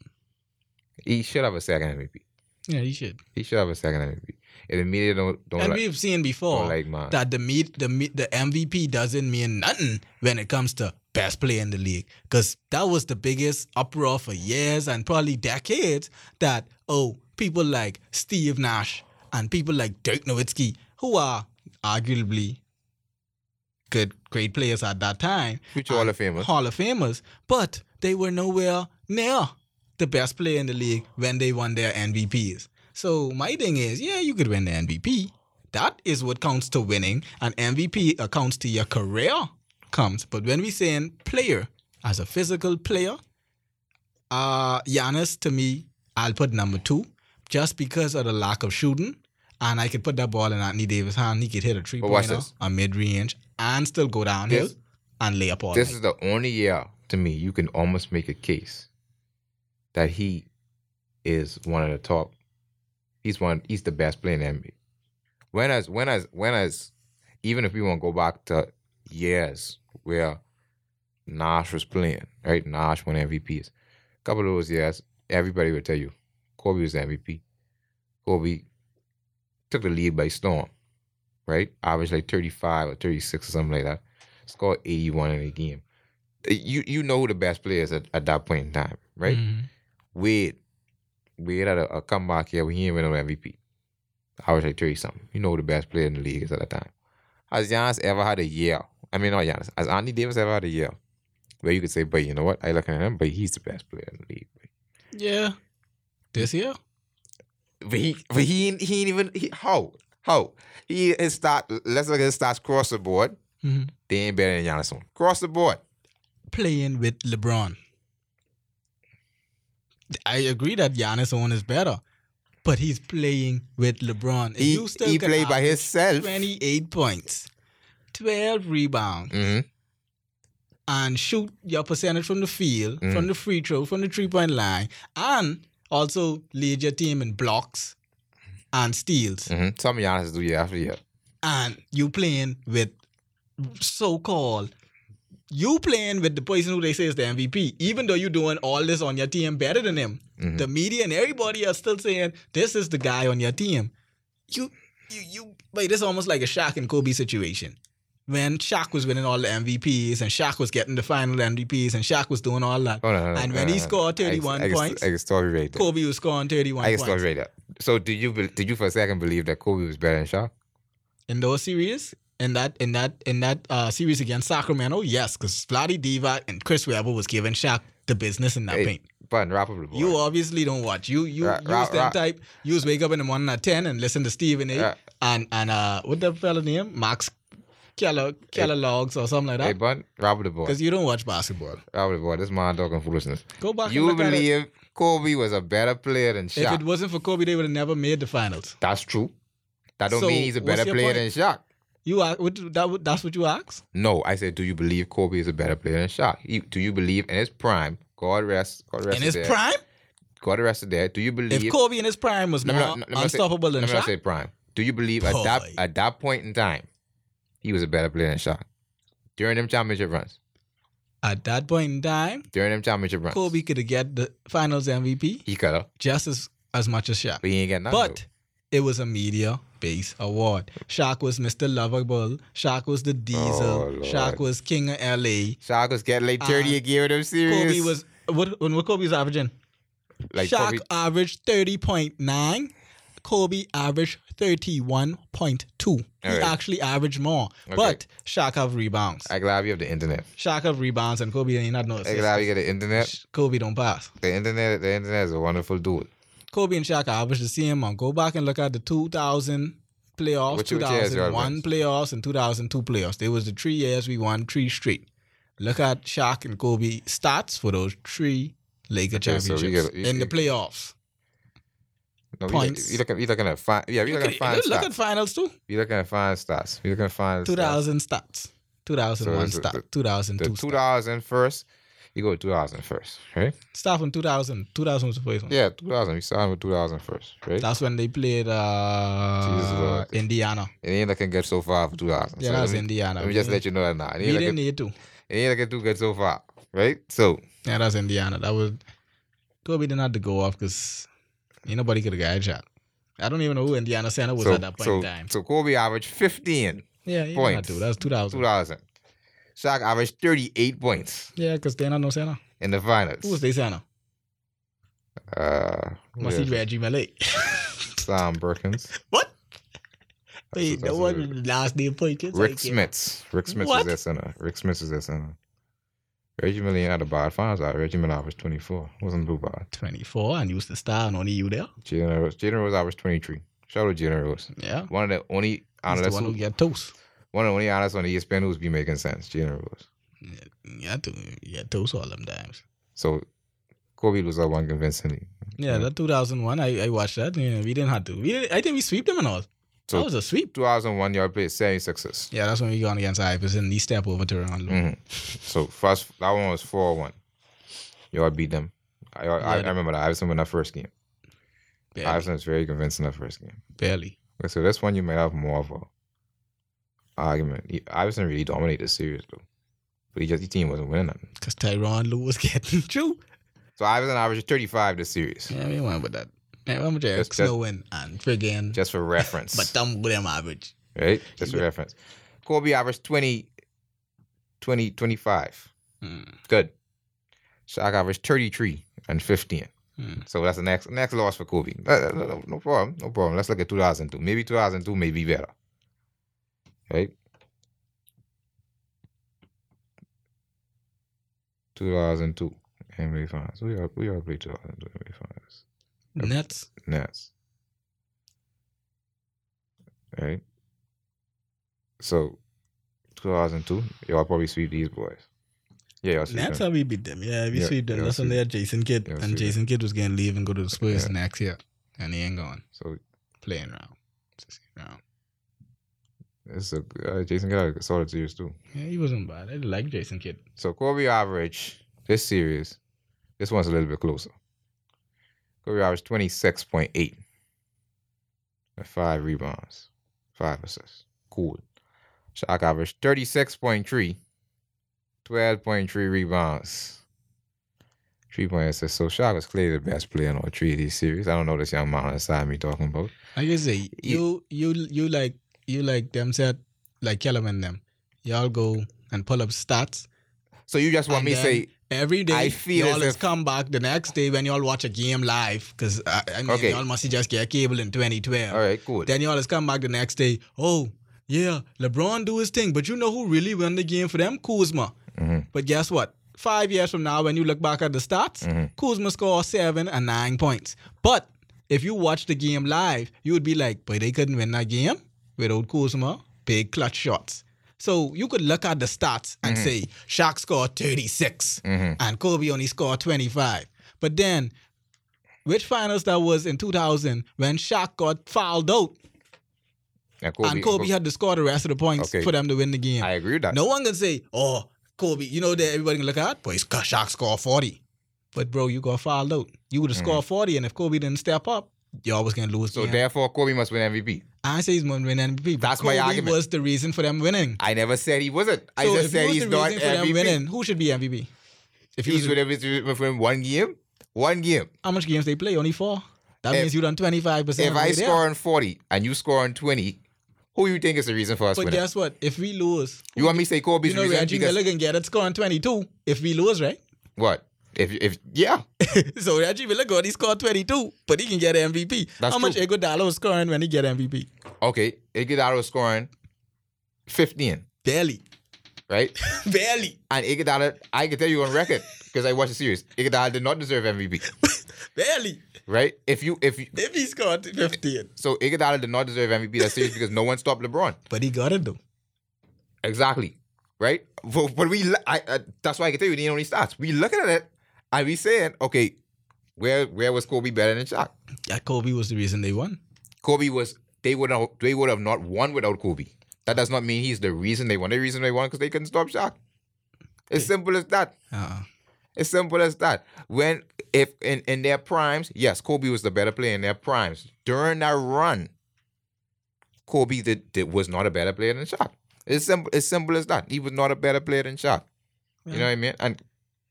He should have a second MVP. Yeah, he should. He should have a second MVP. If the media don't don't and like, we've seen before like mine. that the meet the meet, the MVP doesn't mean nothing when it comes to best player in the league because that was the biggest uproar for years and probably decades that oh people like Steve Nash and people like Dirk Nowitzki who are arguably good great players at that time Future Hall of Famers. Hall of Famers but they were nowhere near the best player in the league when they won their MVPs. So my thing is, yeah, you could win the MVP. That is what counts to winning. And MVP accounts to your career comes. But when we saying player as a physical player, uh Giannis to me, I'll put number two, just because of the lack of shooting. And I could put that ball in Anthony Davis' hand. He could hit a three pointer, a mid range, and still go downhill This- and lay up all This night. is the only year to me you can almost make a case that he is one of the top. He's one. He's the best player in the NBA. When as when as when as even if we want to go back to years where Nash was playing, right? Nash won MVPs. A couple of those years, everybody would tell you Kobe was the MVP. Kobe took the league by storm, right? Averaged like 35 or 36 or something like that. Scored 81 in a game. You you know who the best players at, at that point in time, right? Mhm. Wade. Wade had a, a comeback here when he ain't win no MVP. I was like 30 something. You know who the best player in the league is at that time. Has Giannis ever had a year? I mean, not Giannis. Has Anthony Davis ever had a year where you could say, but you know what? I looking at him, but he's the best player in the league. Yeah. This year? But he, but he, ain't- he ain't even he, how how he his start. Let's look at his stats across the board. Mhm. They ain't better than Giannis. on. Across the board. Playing with LeBron. I agree that Giannis on is better, but he's playing with LeBron. He, he played by himself. 28 points, 12 rebounds, hmm and shoot your percentage from the field, Mhm. from the free throw, from the three point line, and also lead your team in blocks and steals. hmm Some Giannis do year after year. and you playing with so-called you playing with the person who they say is the MVP, even though you're doing all this on your team better than him. Mhm. The media and everybody are still saying this is the guy on your team. You, you, you. Wait, this is almost like a Shaq and Kobe situation. When Shaq was winning all the MVPs and Shaq was getting the final MVPs and Shaq was doing all that, on, hold on, and hold when he scored 31 I can, points, I can story right there. Kobe was scoring 31 I can story right there. So did you did you for a second believe that Kobe was better than Shaq? in those series in that in that in that uh, series against Sacramento, yes, because Vlade Divac and Chris Webber was giving Shaq the business in that Hey, paint. Button, wrap up the board. You obviously don't watch. You you Ra- use ra- them ra- type. You wake up in the morning at ten and listen to Stephen A. And and uh what the fella name Max Keller Keller Logs or something like that. Button, wrap up the board. Because you don't watch basketball. Up the board. This man talking foolishness. Go back. You and look at it. believe Kobe was a better player than Shaq. If it wasn't for Kobe, they would have never made the finals. That's true. That don't So, mean he's a better player point? than Shaq. You are that that's what you asked. No, I said, do you believe Kobe is a better player than Shaq? You, do you believe in his prime? God rest, God rest In his dead. prime, got arrested there. Do you believe? If Kobe in his prime was me more not- let me not say- unstoppable than let me not Shaq, say prime. Do you believe at that Boy. at that point in time, he was a better player than Shaq during them championship runs? at that point in time, During them championship runs, Kobe could have get the Finals MVP he could have, just as as much as Shaq. but he ain't get nothing. But it was a media based award. Shaq was Mr. Lovable. Shaq was the Diesel. Oh, Shaq was King of LA. Shaq was getting like thirty Uh, a game with them series. Kobe was what when what Kobe was averaging? like Shaq probably, averaged thirty point nine. Kobe averaged thirty one point two. He Alright. actually averaged more. Okay. But Shaq have rebounds. I glad you have the internet. Shaq have rebounds and Kobe ain't not no I glad you get the internet. Kobe don't pass. The internet, the internet is a wonderful tool. Kobe and Shaq averaged the same amount. Go back and look at the 2000 playoffs, Which- which years y'all 2001 wins? playoffs, and 2002 playoffs. There was the three years we won three straight. Look at Shaq and Kobe stats for those three Laker Okay, so championships get- you- in the playoffs. No, Points. You, you looking, you looking at fine. Yeah, Look, looking at fine at, look at finals too. We looking at fine stats. We looking at fine 2000 stats. 2001 So stats. 2002 The stats. 2000 first. You go with 2000 first, right? Start from 2000. 2000 was the first one. Yeah, 2000. We started with 2000 first, right? That's when they played uh. Indiana. It ain't looking good so far for 2000. Yeah, so that's me, Indiana. Let me just let you know that now. It We didn't need to. it ain't looking too good so far, right? So, Yeah, that's Indiana. That was Kobe didn't have to go off because ain't nobody could have got a shot. I don't even know who Indiana center was so, at that point so, in time. so Kobe averaged 15, Yeah, he points. That was 2000. 2000. Shaq averaged 38 points Yeah, because they're not no center. in the finals. Who was they center? Uh, Must be is it? Reggie Malay. Sam Perkins. what? Wait, that's no what one last name point. Rick like, Smits. Rick Smits What? is their center. Rick Smits is their center. Reggie Miller ain't had a bad finals out. Reggie Miller averaged 24. Wasn't too bad. 24 and used to star and only you there. Jalen Rose. Jalen Rose averaged 23. Shout out to Jalen Rose. Yeah. One of the only He's the one who, who get toast. one of the only analysts on E ESPN who's be making sense. Jalen Rose. Yeah, to, yeah, toast all them times. So Kobe was up one convincingly. Yeah, Yeah. that 2001, I, I watched that. Yeah, we didn't have to. We didn't, I think we sweep them and all. So- that was a sweep. 2001, y'all played 76ers. Yeah, that's when we gone against Iverson. He step over to Ronaldo. hmm So first, that one was 4 1. Y'all beat them. I, I, I the- remember that. Iverson won that first game. Barely. Iverson was very convincing that first game. barely. Okay, so this one you may have more of a argument. He, Iverson really dominated the series though, but he just his team wasn't winning nothing. Because Tyronn Lue was getting through. So Iverson averaged thirty five this series, Yeah, we went with that. Yeah, we went with Eric Just- just- and, friggin' just for reference, but with them average. right? Just for reference. Kobe averaged 20, 20, 25. Mm. Good. Shaq averaged thirty three and fifteen. Hmm. So that's the next next loss for Kobe. Uh, uh, No, no problem, no problem. Let's look at two thousand two. Maybe two thousand two may be better, right? 2002 NBA Finals. We all we all played 2002 NBA Finals. Nets. Nets. Right. So 2002, y'all probably sweep these boys. Yeah, y'all sweep Nets them. how we beat them. Yeah, we Yeah, sweep them. That's when they had Jason Kidd. And Jason Kidd was going to leave and go to the Spurs Yeah. next year. And he ain't going. So Playing around. Just around. it's a uh, Jason got a solid series too. Yeah, he wasn't bad. I like Jason Kidd. So Kobe average this series, this one's a little bit closer. Kobe averaged 26.8. And five rebounds, five assists. Cool. Shaq averaged 36.3, 12.3 rebounds, three point assists. So Shaq was clearly the best player in all three of these series. I don't know this young man on the side of me talking about. Like I say, you you you like you like them said like Kellerman them. Y'all go and pull up stats So you just want And me to say every day. I feel y'all if- come back the next day when y'all watch a game live because I, I mean Okay. y'all must just get cable in 2012. all right, cool. Then y'all come back the next day. Oh yeah, LeBron do his thing, but you know who really won the game for them? Kuzma. Mhm. But guess what? Five years from now, when you look back at the stats, Mhm. Kuzma scored seven and nine points. But if you watch the game live, you would be like, but they couldn't win that game without Kuzma. Big clutch shots. So you could look at the stats and say Shaq scored 36 Mhm. and Kobe only scored 25. But then, which finals that was in 2000 when Shaq got fouled out And Kobe, and Kobe had to score the rest of the points Okay. for them to win the game? I agree with that. No one can say, oh, Kobe, you know that everybody can look at, but he's Shaq scored 40. But bro, you got fouled out. You would have scored 40, and if Kobe didn't step up, y'all was gonna lose. So therefore, Kobe must win MVP. I say he's gonna win MVP. That's my Kobe argument. was the reason for them winning. I never said he wasn't. I just said he he's not reason for them MVP. winning, who should be MVP? If He's with him for one game. One game. how much games they play? Only four. That If- means you done 25 percent. If I score on 40 and you score on 20, who you think is the reason for us winning? but winning? guess what? If we lose, You want me to say Kobe's you know reason Reggie because Miller can get it on 22 if we lose, right? what? If if yeah, so Reggie Miller got he scored 22, but he can get MVP. That's How much true. Iguodala was scoring when he get MVP? okay, Iguodala was scoring 15, Barely, right? barely, And Iguodala, I can tell you on record because I watched the series. Iguodala did not deserve MVP, barely. right? If you if you, If he scored 15, so Iguodala did not deserve MVP that series because no one stopped LeBron. but he got it though. Exactly. Right? But, but we, I, I, that's why I can tell you the only stats. We looking at it and we saying, okay, where where was Kobe better than Shaq? Yeah, Kobe was the reason they won. Kobe was they would have they would have not won without Kobe. That does not mean he's the reason they won. The reason they won because they couldn't stop Shaq. It's simple as that. Uh, It's simple as that. When if in, in their primes, yes, Kobe was the better player in their primes. During that run, Kobe did, did was not a better player than Shaq. It's simple. It's simple as that. He was not a better player than Shaq. You know what I mean? And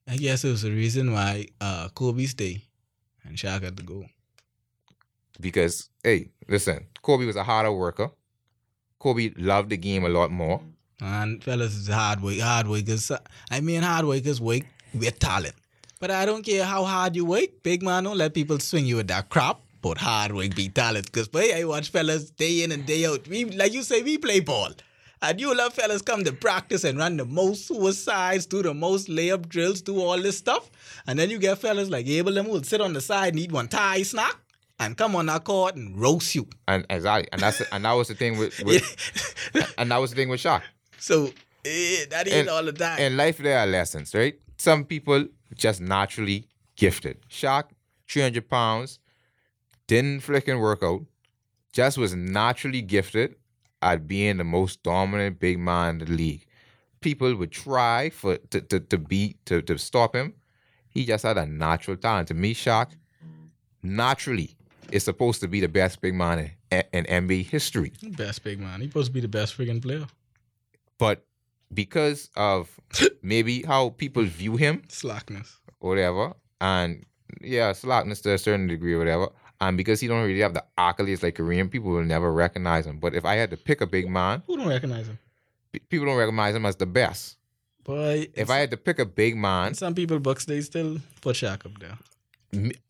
I guess it was the reason why uh, Kobe stayed and Shaq had to go. because hey, listen, Kobe was a harder worker. Kobe loved the game a lot more. And fellas, it's hard work. Hard workers. I mean, hard workers work with talent. But I don't care how hard you work. Big man, don't let people swing you with that crap. But hard work beat talent. Because, boy, I watch fellas day in and day out. We, like you say, we play ball. And you love fellas come to practice and run the most suicides, do the most layup drills, do all this stuff. And then you get fellas like Abel them who will sit on the side and eat one Thai snack and come on that court and roast you. And exactly, and that's and that was the thing with, with and that was the thing with Shaq. so, eh, that ain't all the time. In life, there are lessons, right? Some people just naturally gifted. Shaq, 300 pounds, didn't flicking work out, just was naturally gifted at being the most dominant big man in the league. People would try for to, to, to beat to, to stop him. He just had a natural talent. To me, Shaq, naturally is supposed to be the best big man in, in NBA history. Best big man. He's supposed to be the best freaking player. But because of maybe how people view him, Slackness. whatever, and yeah, slackness to a certain degree whatever. And because he don't really have the accolades like Korean people will never recognize him. But if I had to pick a big man, Who don't recognize him? pe- people don't recognize him as the best. Boy, If I had to pick a big man, some people books they still put Shaq up there.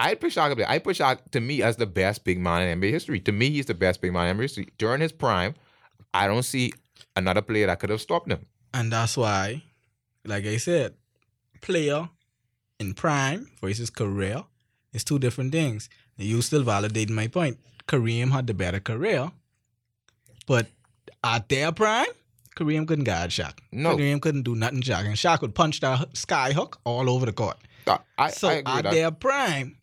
I'd put Shaq up there. I put Shaq to me as the best big man in NBA history. To me, he's the best big man in NBA history. During his prime, I don't see another player that could have stopped him. And that's why, like I said, player in prime versus career is two different things. You still validate my point. Kareem had the better career, but at their prime, Kareem couldn't guard Shaq. No. Kareem couldn't do nothing Shaq, and Shaq would punch that sky hook all over the court. I, I, So I agree at their prime,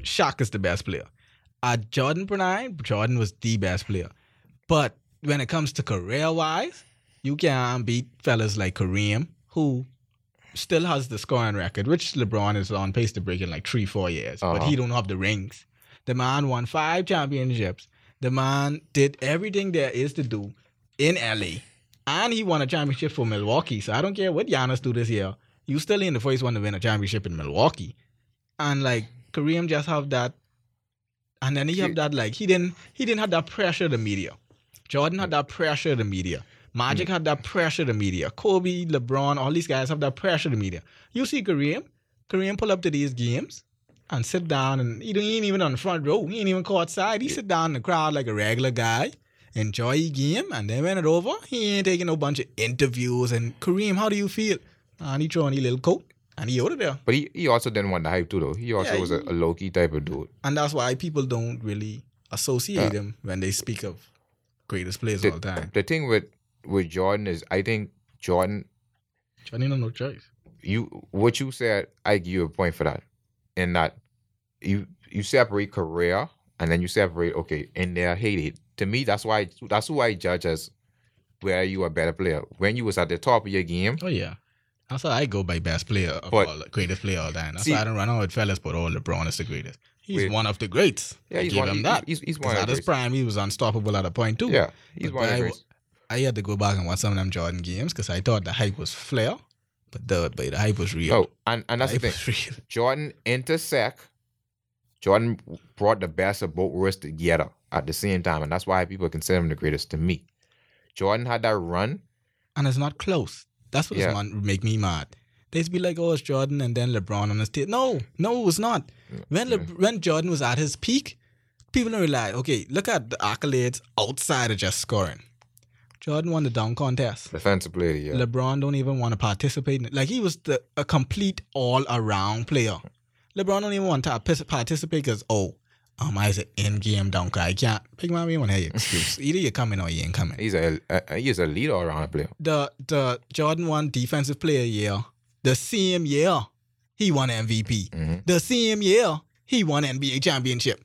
Shaq is the best player. At Jordan prime, Jordan was the best player. But when it comes to career wise, you can't beat fellas like Kareem, who still has the scoring record, which LeBron is on pace to break in like three, four years. But Uh-huh. he don't have the rings. The man won five championships. The man did everything there is to do in LA. And he won a championship for Milwaukee. So I don't care what Giannis do this year. You still in the first one to win a championship in Milwaukee. And like Kareem just have that and then he have that like he didn't he didn't have that pressure the media. Jordan had that pressure the media. Magic hmm. had that pressure the media. Kobe, LeBron, all these guys have that pressure the media. You see Kareem, Kareem pull up to these games and sit down and he, he ain't even on the front row. He ain't even caught side. He sit down in the crowd like a regular guy, enjoy the game, and then when it over, he ain't taking no bunch of interviews. And Kareem, how do you feel? And he throwing his little coat and he out of there. But he, he also didn't want the hype too, though. He also Yeah, was a, a low key type of dude. And that's why people don't really associate uh. him when they speak of greatest players of all time. The thing with with Jordan is, I think Jordan, no no choice. you what you said, I give you a point for that. In that you you separate career and then you separate okay in their heyday. To me, that's why that's who I judge as where you a better player when you was at the top of your game Oh yeah. That's why I go by best player of But- all, greatest player all time. That's See- why I don't run on with fellas, but all LeBron is the greatest. He's Wait. one of the greats. Yeah, I he's give one. him he- that. He's, he's one of at the his prime, he was unstoppable at a point too. Yeah, he's But one of the I- greats. I had to go back and watch some of them Jordan games because I thought the hype was flair, but the but the hype was real. No, and and that's the hype thing. Jordan intersect. Jordan brought the best of both worlds together at the same time, and that's why people consider him the greatest to me. Jordan had that run. and it's not close. That's what Yeah. make me mad. They'd be like, "Oh, it's Jordan," and then LeBron on his team. No, no, it was not. Mm, when Le- when Jordan was at his peak, people don't realize. Okay, look at the accolades outside of just scoring. Jordan won the dunk contest. Defensive player, yeah. LeBron don't even want to participate. In it. Like he was the a complete all around player. LeBron don't even want to participate because oh, um, I an in game dunker. I can't pick my me one here excuse. Either you're coming or you ain't coming. He's a, a he's a leader around the player. the the Jordan won defensive player year. The same year he won MVP. Mhm. The same year he won NBA championship.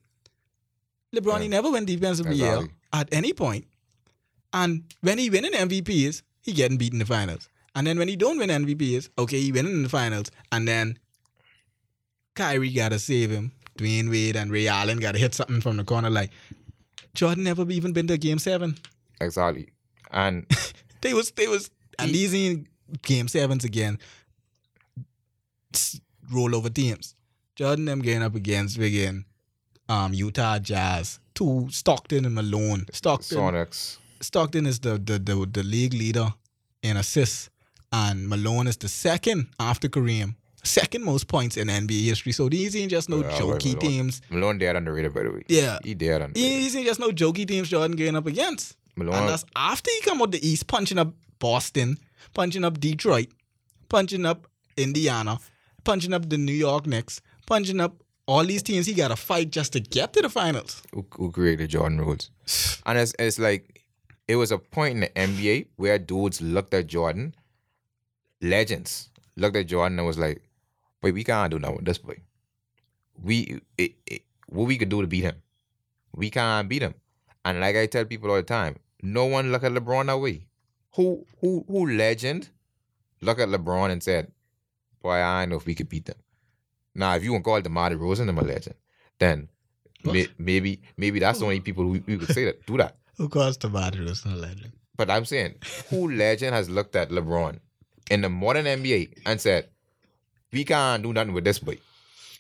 LeBron he never win defensive year at any point. And when he winning MVPs, he getting beat in the finals. And then when he don't win MVPs, okay, he winning in the finals. And then Kyrie gotta save him. Dwyane Wade and Ray Allen gotta hit something from the corner. Like Jordan never even been to game seven. Exactly. And They was they was and these in game sevens again. s- Roll over teams. Jordan them getting up against again, um Utah Jazz, two Stockton and Malone. Stockton Sonics. Stockton is the the the, the league leader in assists, and Malone is the second after Kareem. Second most points in NBA history. So these ain't just no Yeah, jokey Malone. teams. Malone dead underrated by the way. Yeah. He dead underrated. These ain't just no jokey teams Jordan getting up against. And Malone that's after he come out the East, punching up Boston, punching up Detroit, punching up Indiana, punching up the New York Knicks, punching up all these teams. He got to fight just to get to the finals. who, who created Jordan rules. And it's, it's like, it was a point in the NBA where dudes looked at Jordan, legends, looked at Jordan and was like, wait, we can't do nothing with this boy. We, it, it, what we could do to beat him? We can't beat him. And like I tell people all the time, no one look at LeBron that way. Who, who, who legend look at LeBron and said, boy, I don't know if we could beat them. Now, if you want to call DeMar DeRozan a legend, then may, maybe maybe that's the oh. only people who, who could say that do that. Who caused the matter is not legend. But I'm saying, who legend has looked at LeBron in the modern NBA and said, "We can't do nothing with this boy."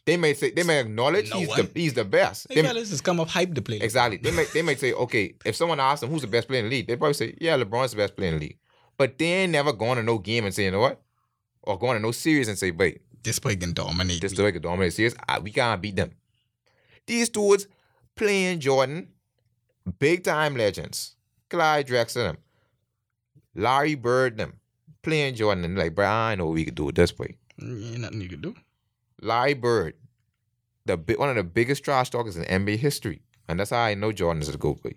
They may say they may acknowledge No he's one. the he's the best. Hey, They- fellas, just come up hype the play. exactly. They may they may say, okay, if someone asks them who's the best player in the league, they probably say, yeah, LeBron's the best player in the league. But they ain't never going to no game and say, you know what, or going to no series and say, wait, This boy can dominate. this me. way to dominate series. I, we can't beat them. These dudes playing Jordan, big time legends. Clyde Drexler them, Larry Bird them, playing Jordan and like, bro, I know we could do it this boy. Mm, Ain't nothing you can do. Larry Bird, the one of the biggest trash talkers in NBA history, and that's how I know Jordan is a GOAT boy.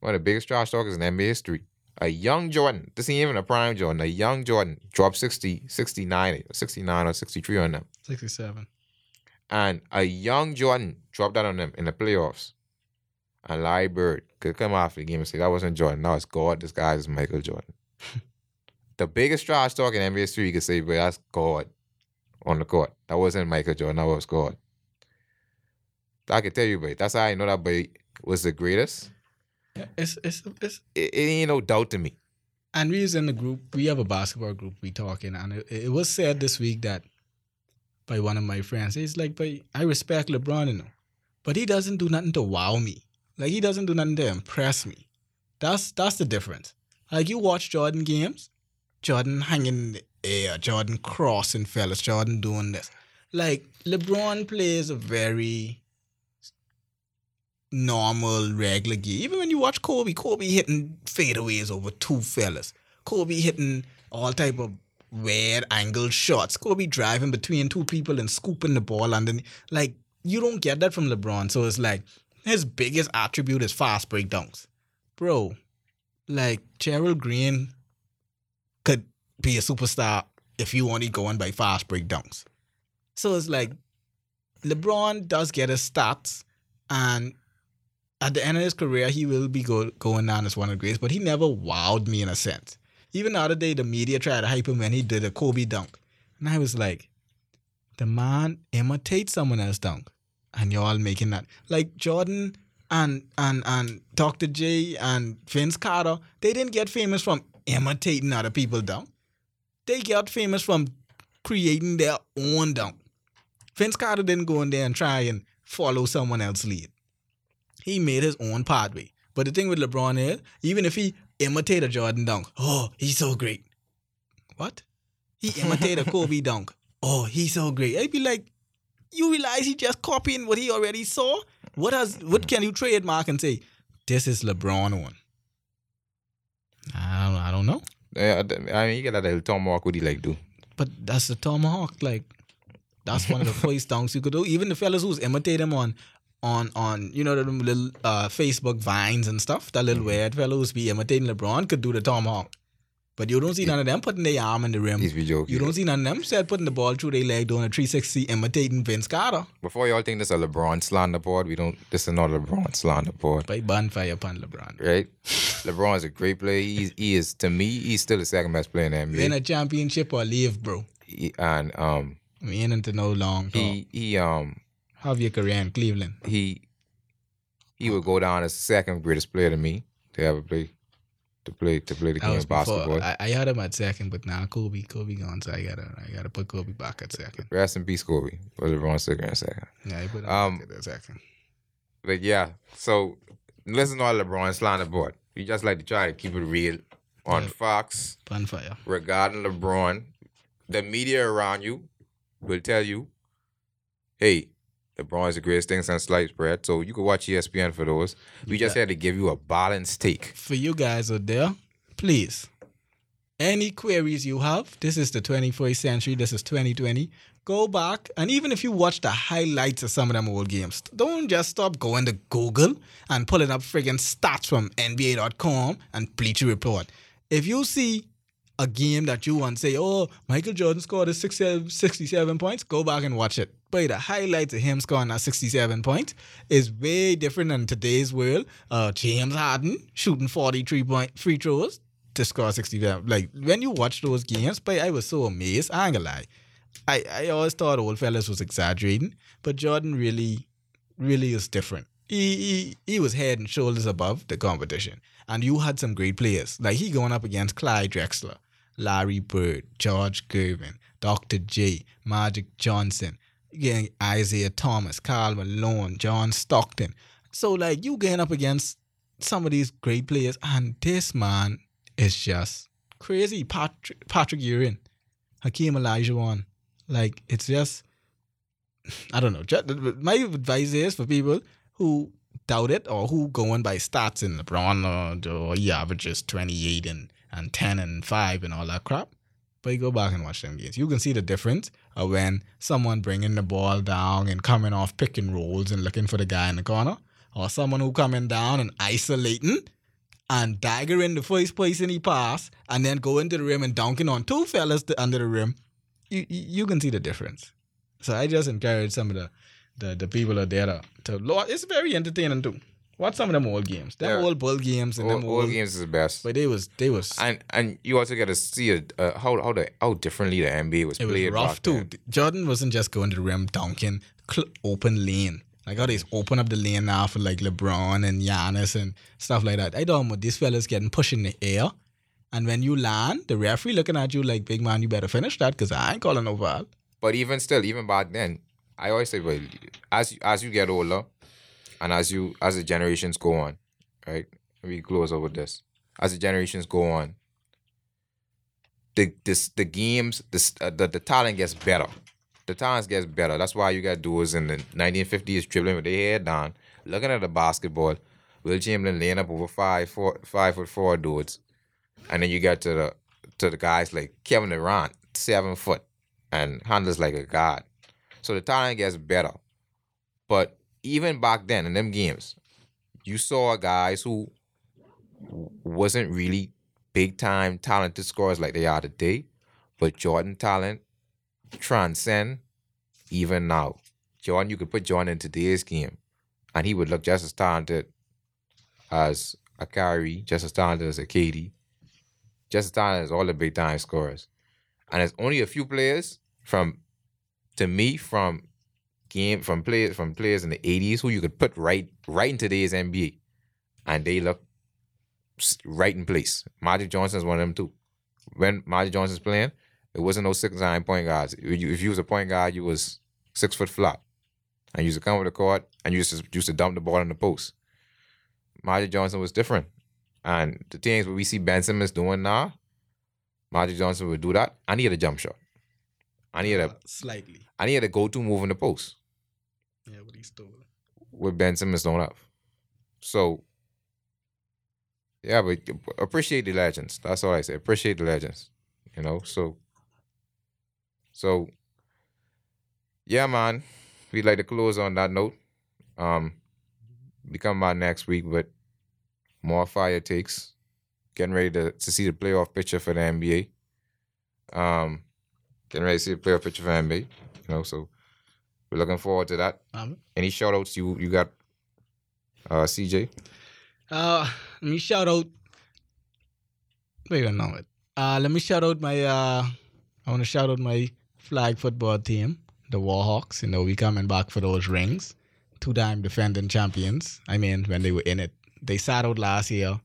One of the biggest trash talkers in NBA history. A young Jordan, this ain't even a prime Jordan, a young Jordan dropped 60, 69, 69 or 63 on them. 67. and a young Jordan dropped that on them in the playoffs. And Larry Bird could come after the game and say, that wasn't Jordan. That it's God. This guy is Michael Jordan. the biggest trash talk in NBA history, you could say, but that's God on the court. That wasn't Michael Jordan. That was God. I can tell you, but that's how I know that boy was the greatest. Yeah, it's, it's, it's, It, it ain't no doubt to me. and we was in the group. We have a basketball group. We talking, and it, it was said this week that by one of my friends, he's like, "But I respect LeBron, you know, but he doesn't do nothing to wow me. Like he doesn't do nothing to impress me. That's that's the difference. Like you watch Jordan games, Jordan hanging in the air, Jordan crossing fellas, Jordan doing this. Like LeBron plays a very normal, regular game. Even when you watch Kobe, Kobe hitting fadeaways over two fellas. Kobe hitting all type of weird angle shots. Kobe driving between two people and scooping the ball and then like you don't get that from LeBron. So it's like his biggest attribute is fast break dunks. Bro, like Gerald Green could be a superstar if you only going by fast break dunks. So it's like LeBron does get his stats and at the end of his career, he will be go, going down as one of the greatest, but he never wowed me in a sense. Even the other day, the media tried to hype him when he did a Kobe dunk. And I was like, the man imitates someone else dunk. And y'all making that. Like Jordan and and and Dr. J and Vince Carter, they didn't get famous from imitating other people dunk. They got famous from creating their own dunk. Vince Carter didn't go in there and try and follow someone else's lead. He made his own pathway. But the thing with LeBron is, even if he imitate a Jordan dunk, oh, he's so great. What? He imitate a Kobe dunk. Oh, he's so great. I'd be like, you realize he just copying what he already saw? What has what can you trademark and say, this is LeBron one? I don't I don't know. Yeah, I mean, you get that little tomahawk. What do you like do? But that's the tomahawk. Like that's one of the first dunks you could do. Even the fellas who's imitate him on on on you know the little uh, Facebook vines and stuff. That little weird fellows be imitating LeBron could do the tomahawk. But you don't see none of them putting their arm in the rim. He's be joking. You don't see none of them said putting the ball through their leg doing a 360 imitating Vince Carter. Before y'all think this a LeBron slander board, we don't. This is not a LeBron slander board, By bonfire upon LeBron. right? LeBron is a great player. He's, he is to me. He's still the second best player in the NBA. Win a championship or leave, bro. He- and um, We ain't into no long talk. he he um Have your career in Cleveland. he he would go down as the second greatest player to me to ever play to play to play the game of basketball. I, I had him at second, but now Kobe, Kobe gone, so I gotta, I gotta put Kobe back at second. Rest in peace, Kobe. Was LeBron still in second? Yeah, I put him Um, back at second. But yeah, so listen to all LeBron slander board. We just like to try to keep it real on Yeah. Fox Bonfire. regarding LeBron. The media around you will tell you, hey, LeBron is the greatest thing since sliced bread. So you can watch ESPN for those. We just had to give you a balanced take. For you guys out there, please, any queries you have, this is the 21st century, this is 2020. Go back, and even if you watch the highlights of some of them old games, don't just stop going to Google and pulling up friggin' stats from NBA.com and Bleacher Report. If you see a game that you want say, oh, Michael Jordan scored a 67 67 points, go back and watch it. But the highlights of him scoring that 67 points is way different than today's world. Uh, James Harden shooting 43 point free throws to score 67. Like, when you watch those games, but I was so amazed. I ain't gonna lie. I, I always thought old fellas was exaggerating, but Jordan really, really is different. He, he he was head and shoulders above the competition, and you had some great players. Like he going up against Clyde Drexler, Larry Bird, George Gervin, Dr. J, Magic Johnson, getting Isiah Thomas, Karl Malone, John Stockton. So like you getting up against some of these great players, and this man is just crazy. Patrick Patrick Ewing, Hakeem Olajuwon, like it's just I don't know. Ju- My advice is for people who doubt it or who going by stats in LeBron or, or he averages 28 and, and 10 and 5 and all that crap. But you go back and watch them games. You can see the difference of when someone bringing the ball down and coming off picking rolls and looking for the guy in the corner, or someone who coming down and isolating and daggering the first place in he pass and then going to the rim and dunking on two fellas under the rim. You, you can see the difference. So I just encourage some of the the, the people out there to, to lo- it's very entertaining too. Watch some of them old games. Them Yeah. old bull games and All, them all old games is the best. but they was they was And and you also got to see a, uh, how how the how differently the NBA was it was rough too. then. Jordan wasn't just going to the rim dunking, cl- open lane. Like how they open up the lane now for like LeBron and Giannis and stuff like that. I don't know these fellas getting pushed in the air. And when you land, the referee looking at you like, big man, you better finish that because I ain't calling no foul. But even still, even back then, I always say, well, as you, as you get older, and as you as the generations go on, right? Let me close over this. As the generations go on, the this the games, this uh, the the talent gets better. The talent gets better. That's why you got dudes in the 1950s dribbling with their head down, looking at the basketball. Wilt Chamberlain laying up over five four five foot four dudes, and then you get to the to the guys like Kevin Durant, seven foot, and handles like a god. So the talent gets better. But even back then in them games, you saw guys who wasn't really big time talented scorers like they are today, but Jordan talent transcend even now. Jordan, you could put Jordan in today's game, and he would look just as talented as a Kyrie, just as talented as a KD, just as talented as all the big time scorers. And there's only a few players from, to me, from game from players from players in the '80s who you could put right right in today's NBA, and they look right in place. Magic Johnson is one of them too. When Magic Johnson's playing, it wasn't no six nine point guards. If you, was a point guard, you was six foot flat, and you used to come with the court and you used to used to dump the ball in the post. Magic Johnson was different, and the things what we see Ben Simmons doing now, Magic Johnson would do that. I need a jump shot. I need a Uh, slightly. I need a go to move in the post. Yeah, but he stole. with Ben Simmons don't have. So, yeah, but appreciate the legends. That's all I say. Appreciate the legends. You know, so, so, yeah, man. We'd like to close on that note. Um, we come back next week but more fire takes. Getting ready to, to see the playoff picture for the NBA. Um, getting ready to see the playoff picture for NBA. You know, so we're looking forward to that. Um, Any shout outs you you got uh CJ? Uh, let me shout out. Wait a minute. Uh, let me shout out my. Uh, I want to shout out my flag football team, the Warhawks. You know, we coming back for those rings. Two-time defending champions. I mean, when they were in it, they sat out last year,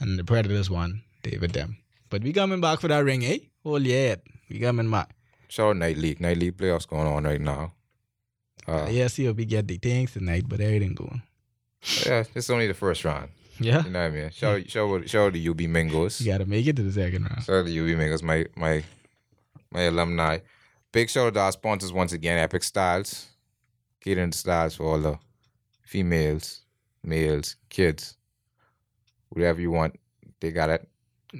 and the Predators won. David them. But we coming back for that ring, eh? Oh yeah, we coming back. Shout out Night League. Night League playoffs going on right now. Uh, yeah, see if we get the things tonight, but everything going. yeah, it's only the first round. Yeah, You know what I mean? Shout out, shout out, shout out to UB Mingoes. you gotta make it to the second round. Out to UB Mingoes, my my my alumni. Big shout out to our sponsors once again, Epic Stylez. Catering styles for all the females, males, kids, whatever you want. They got it.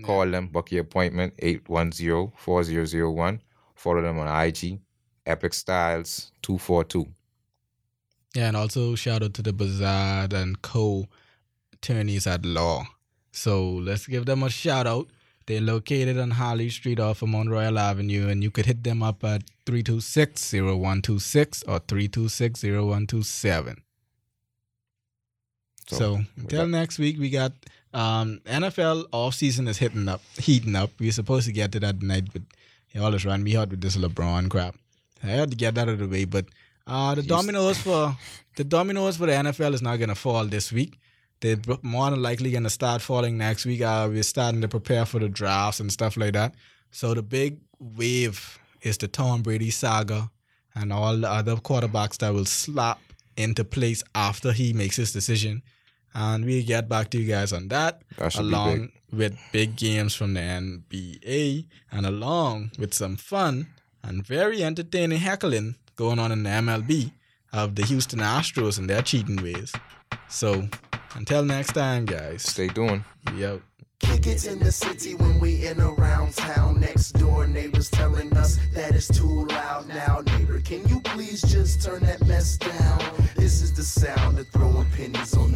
Call them, book your appointment, 810-4001. Follow them on IG, Epic Stylez 242. Yeah, and also shout out to the Bazard and co attorneys at law. So let's give them a shout out. They're located on Holly Street off of Mount Royal Avenue, and you could hit them up at 326 0126 or 326 0127. So, with until next week, we got um, NFL off season is hitting up, heating up. We're supposed to get to that tonight, but he always run me out with this LeBron crap. I had to get that out of the way, but uh, the dominoes for the dominoes for the NFL is not gonna fall this week. They're more than likely gonna start falling next week. Uh, we're starting to prepare for the drafts and stuff like that. So the big wave is the Tom Brady saga and all the other quarterbacks that will slap into place after he makes his decision. And we get back to you guys on that, That along big. with big games from the NBA, and along with some fun and very entertaining heckling going on in the MLB of the Houston Astros and their cheating ways. So until next time, guys. Stay doing. We out. Kick it in the city when we in around town. Next door neighbors telling us that it's too loud now. Neighbor, can you please just turn that mess down? This is the sound of throwing pennies on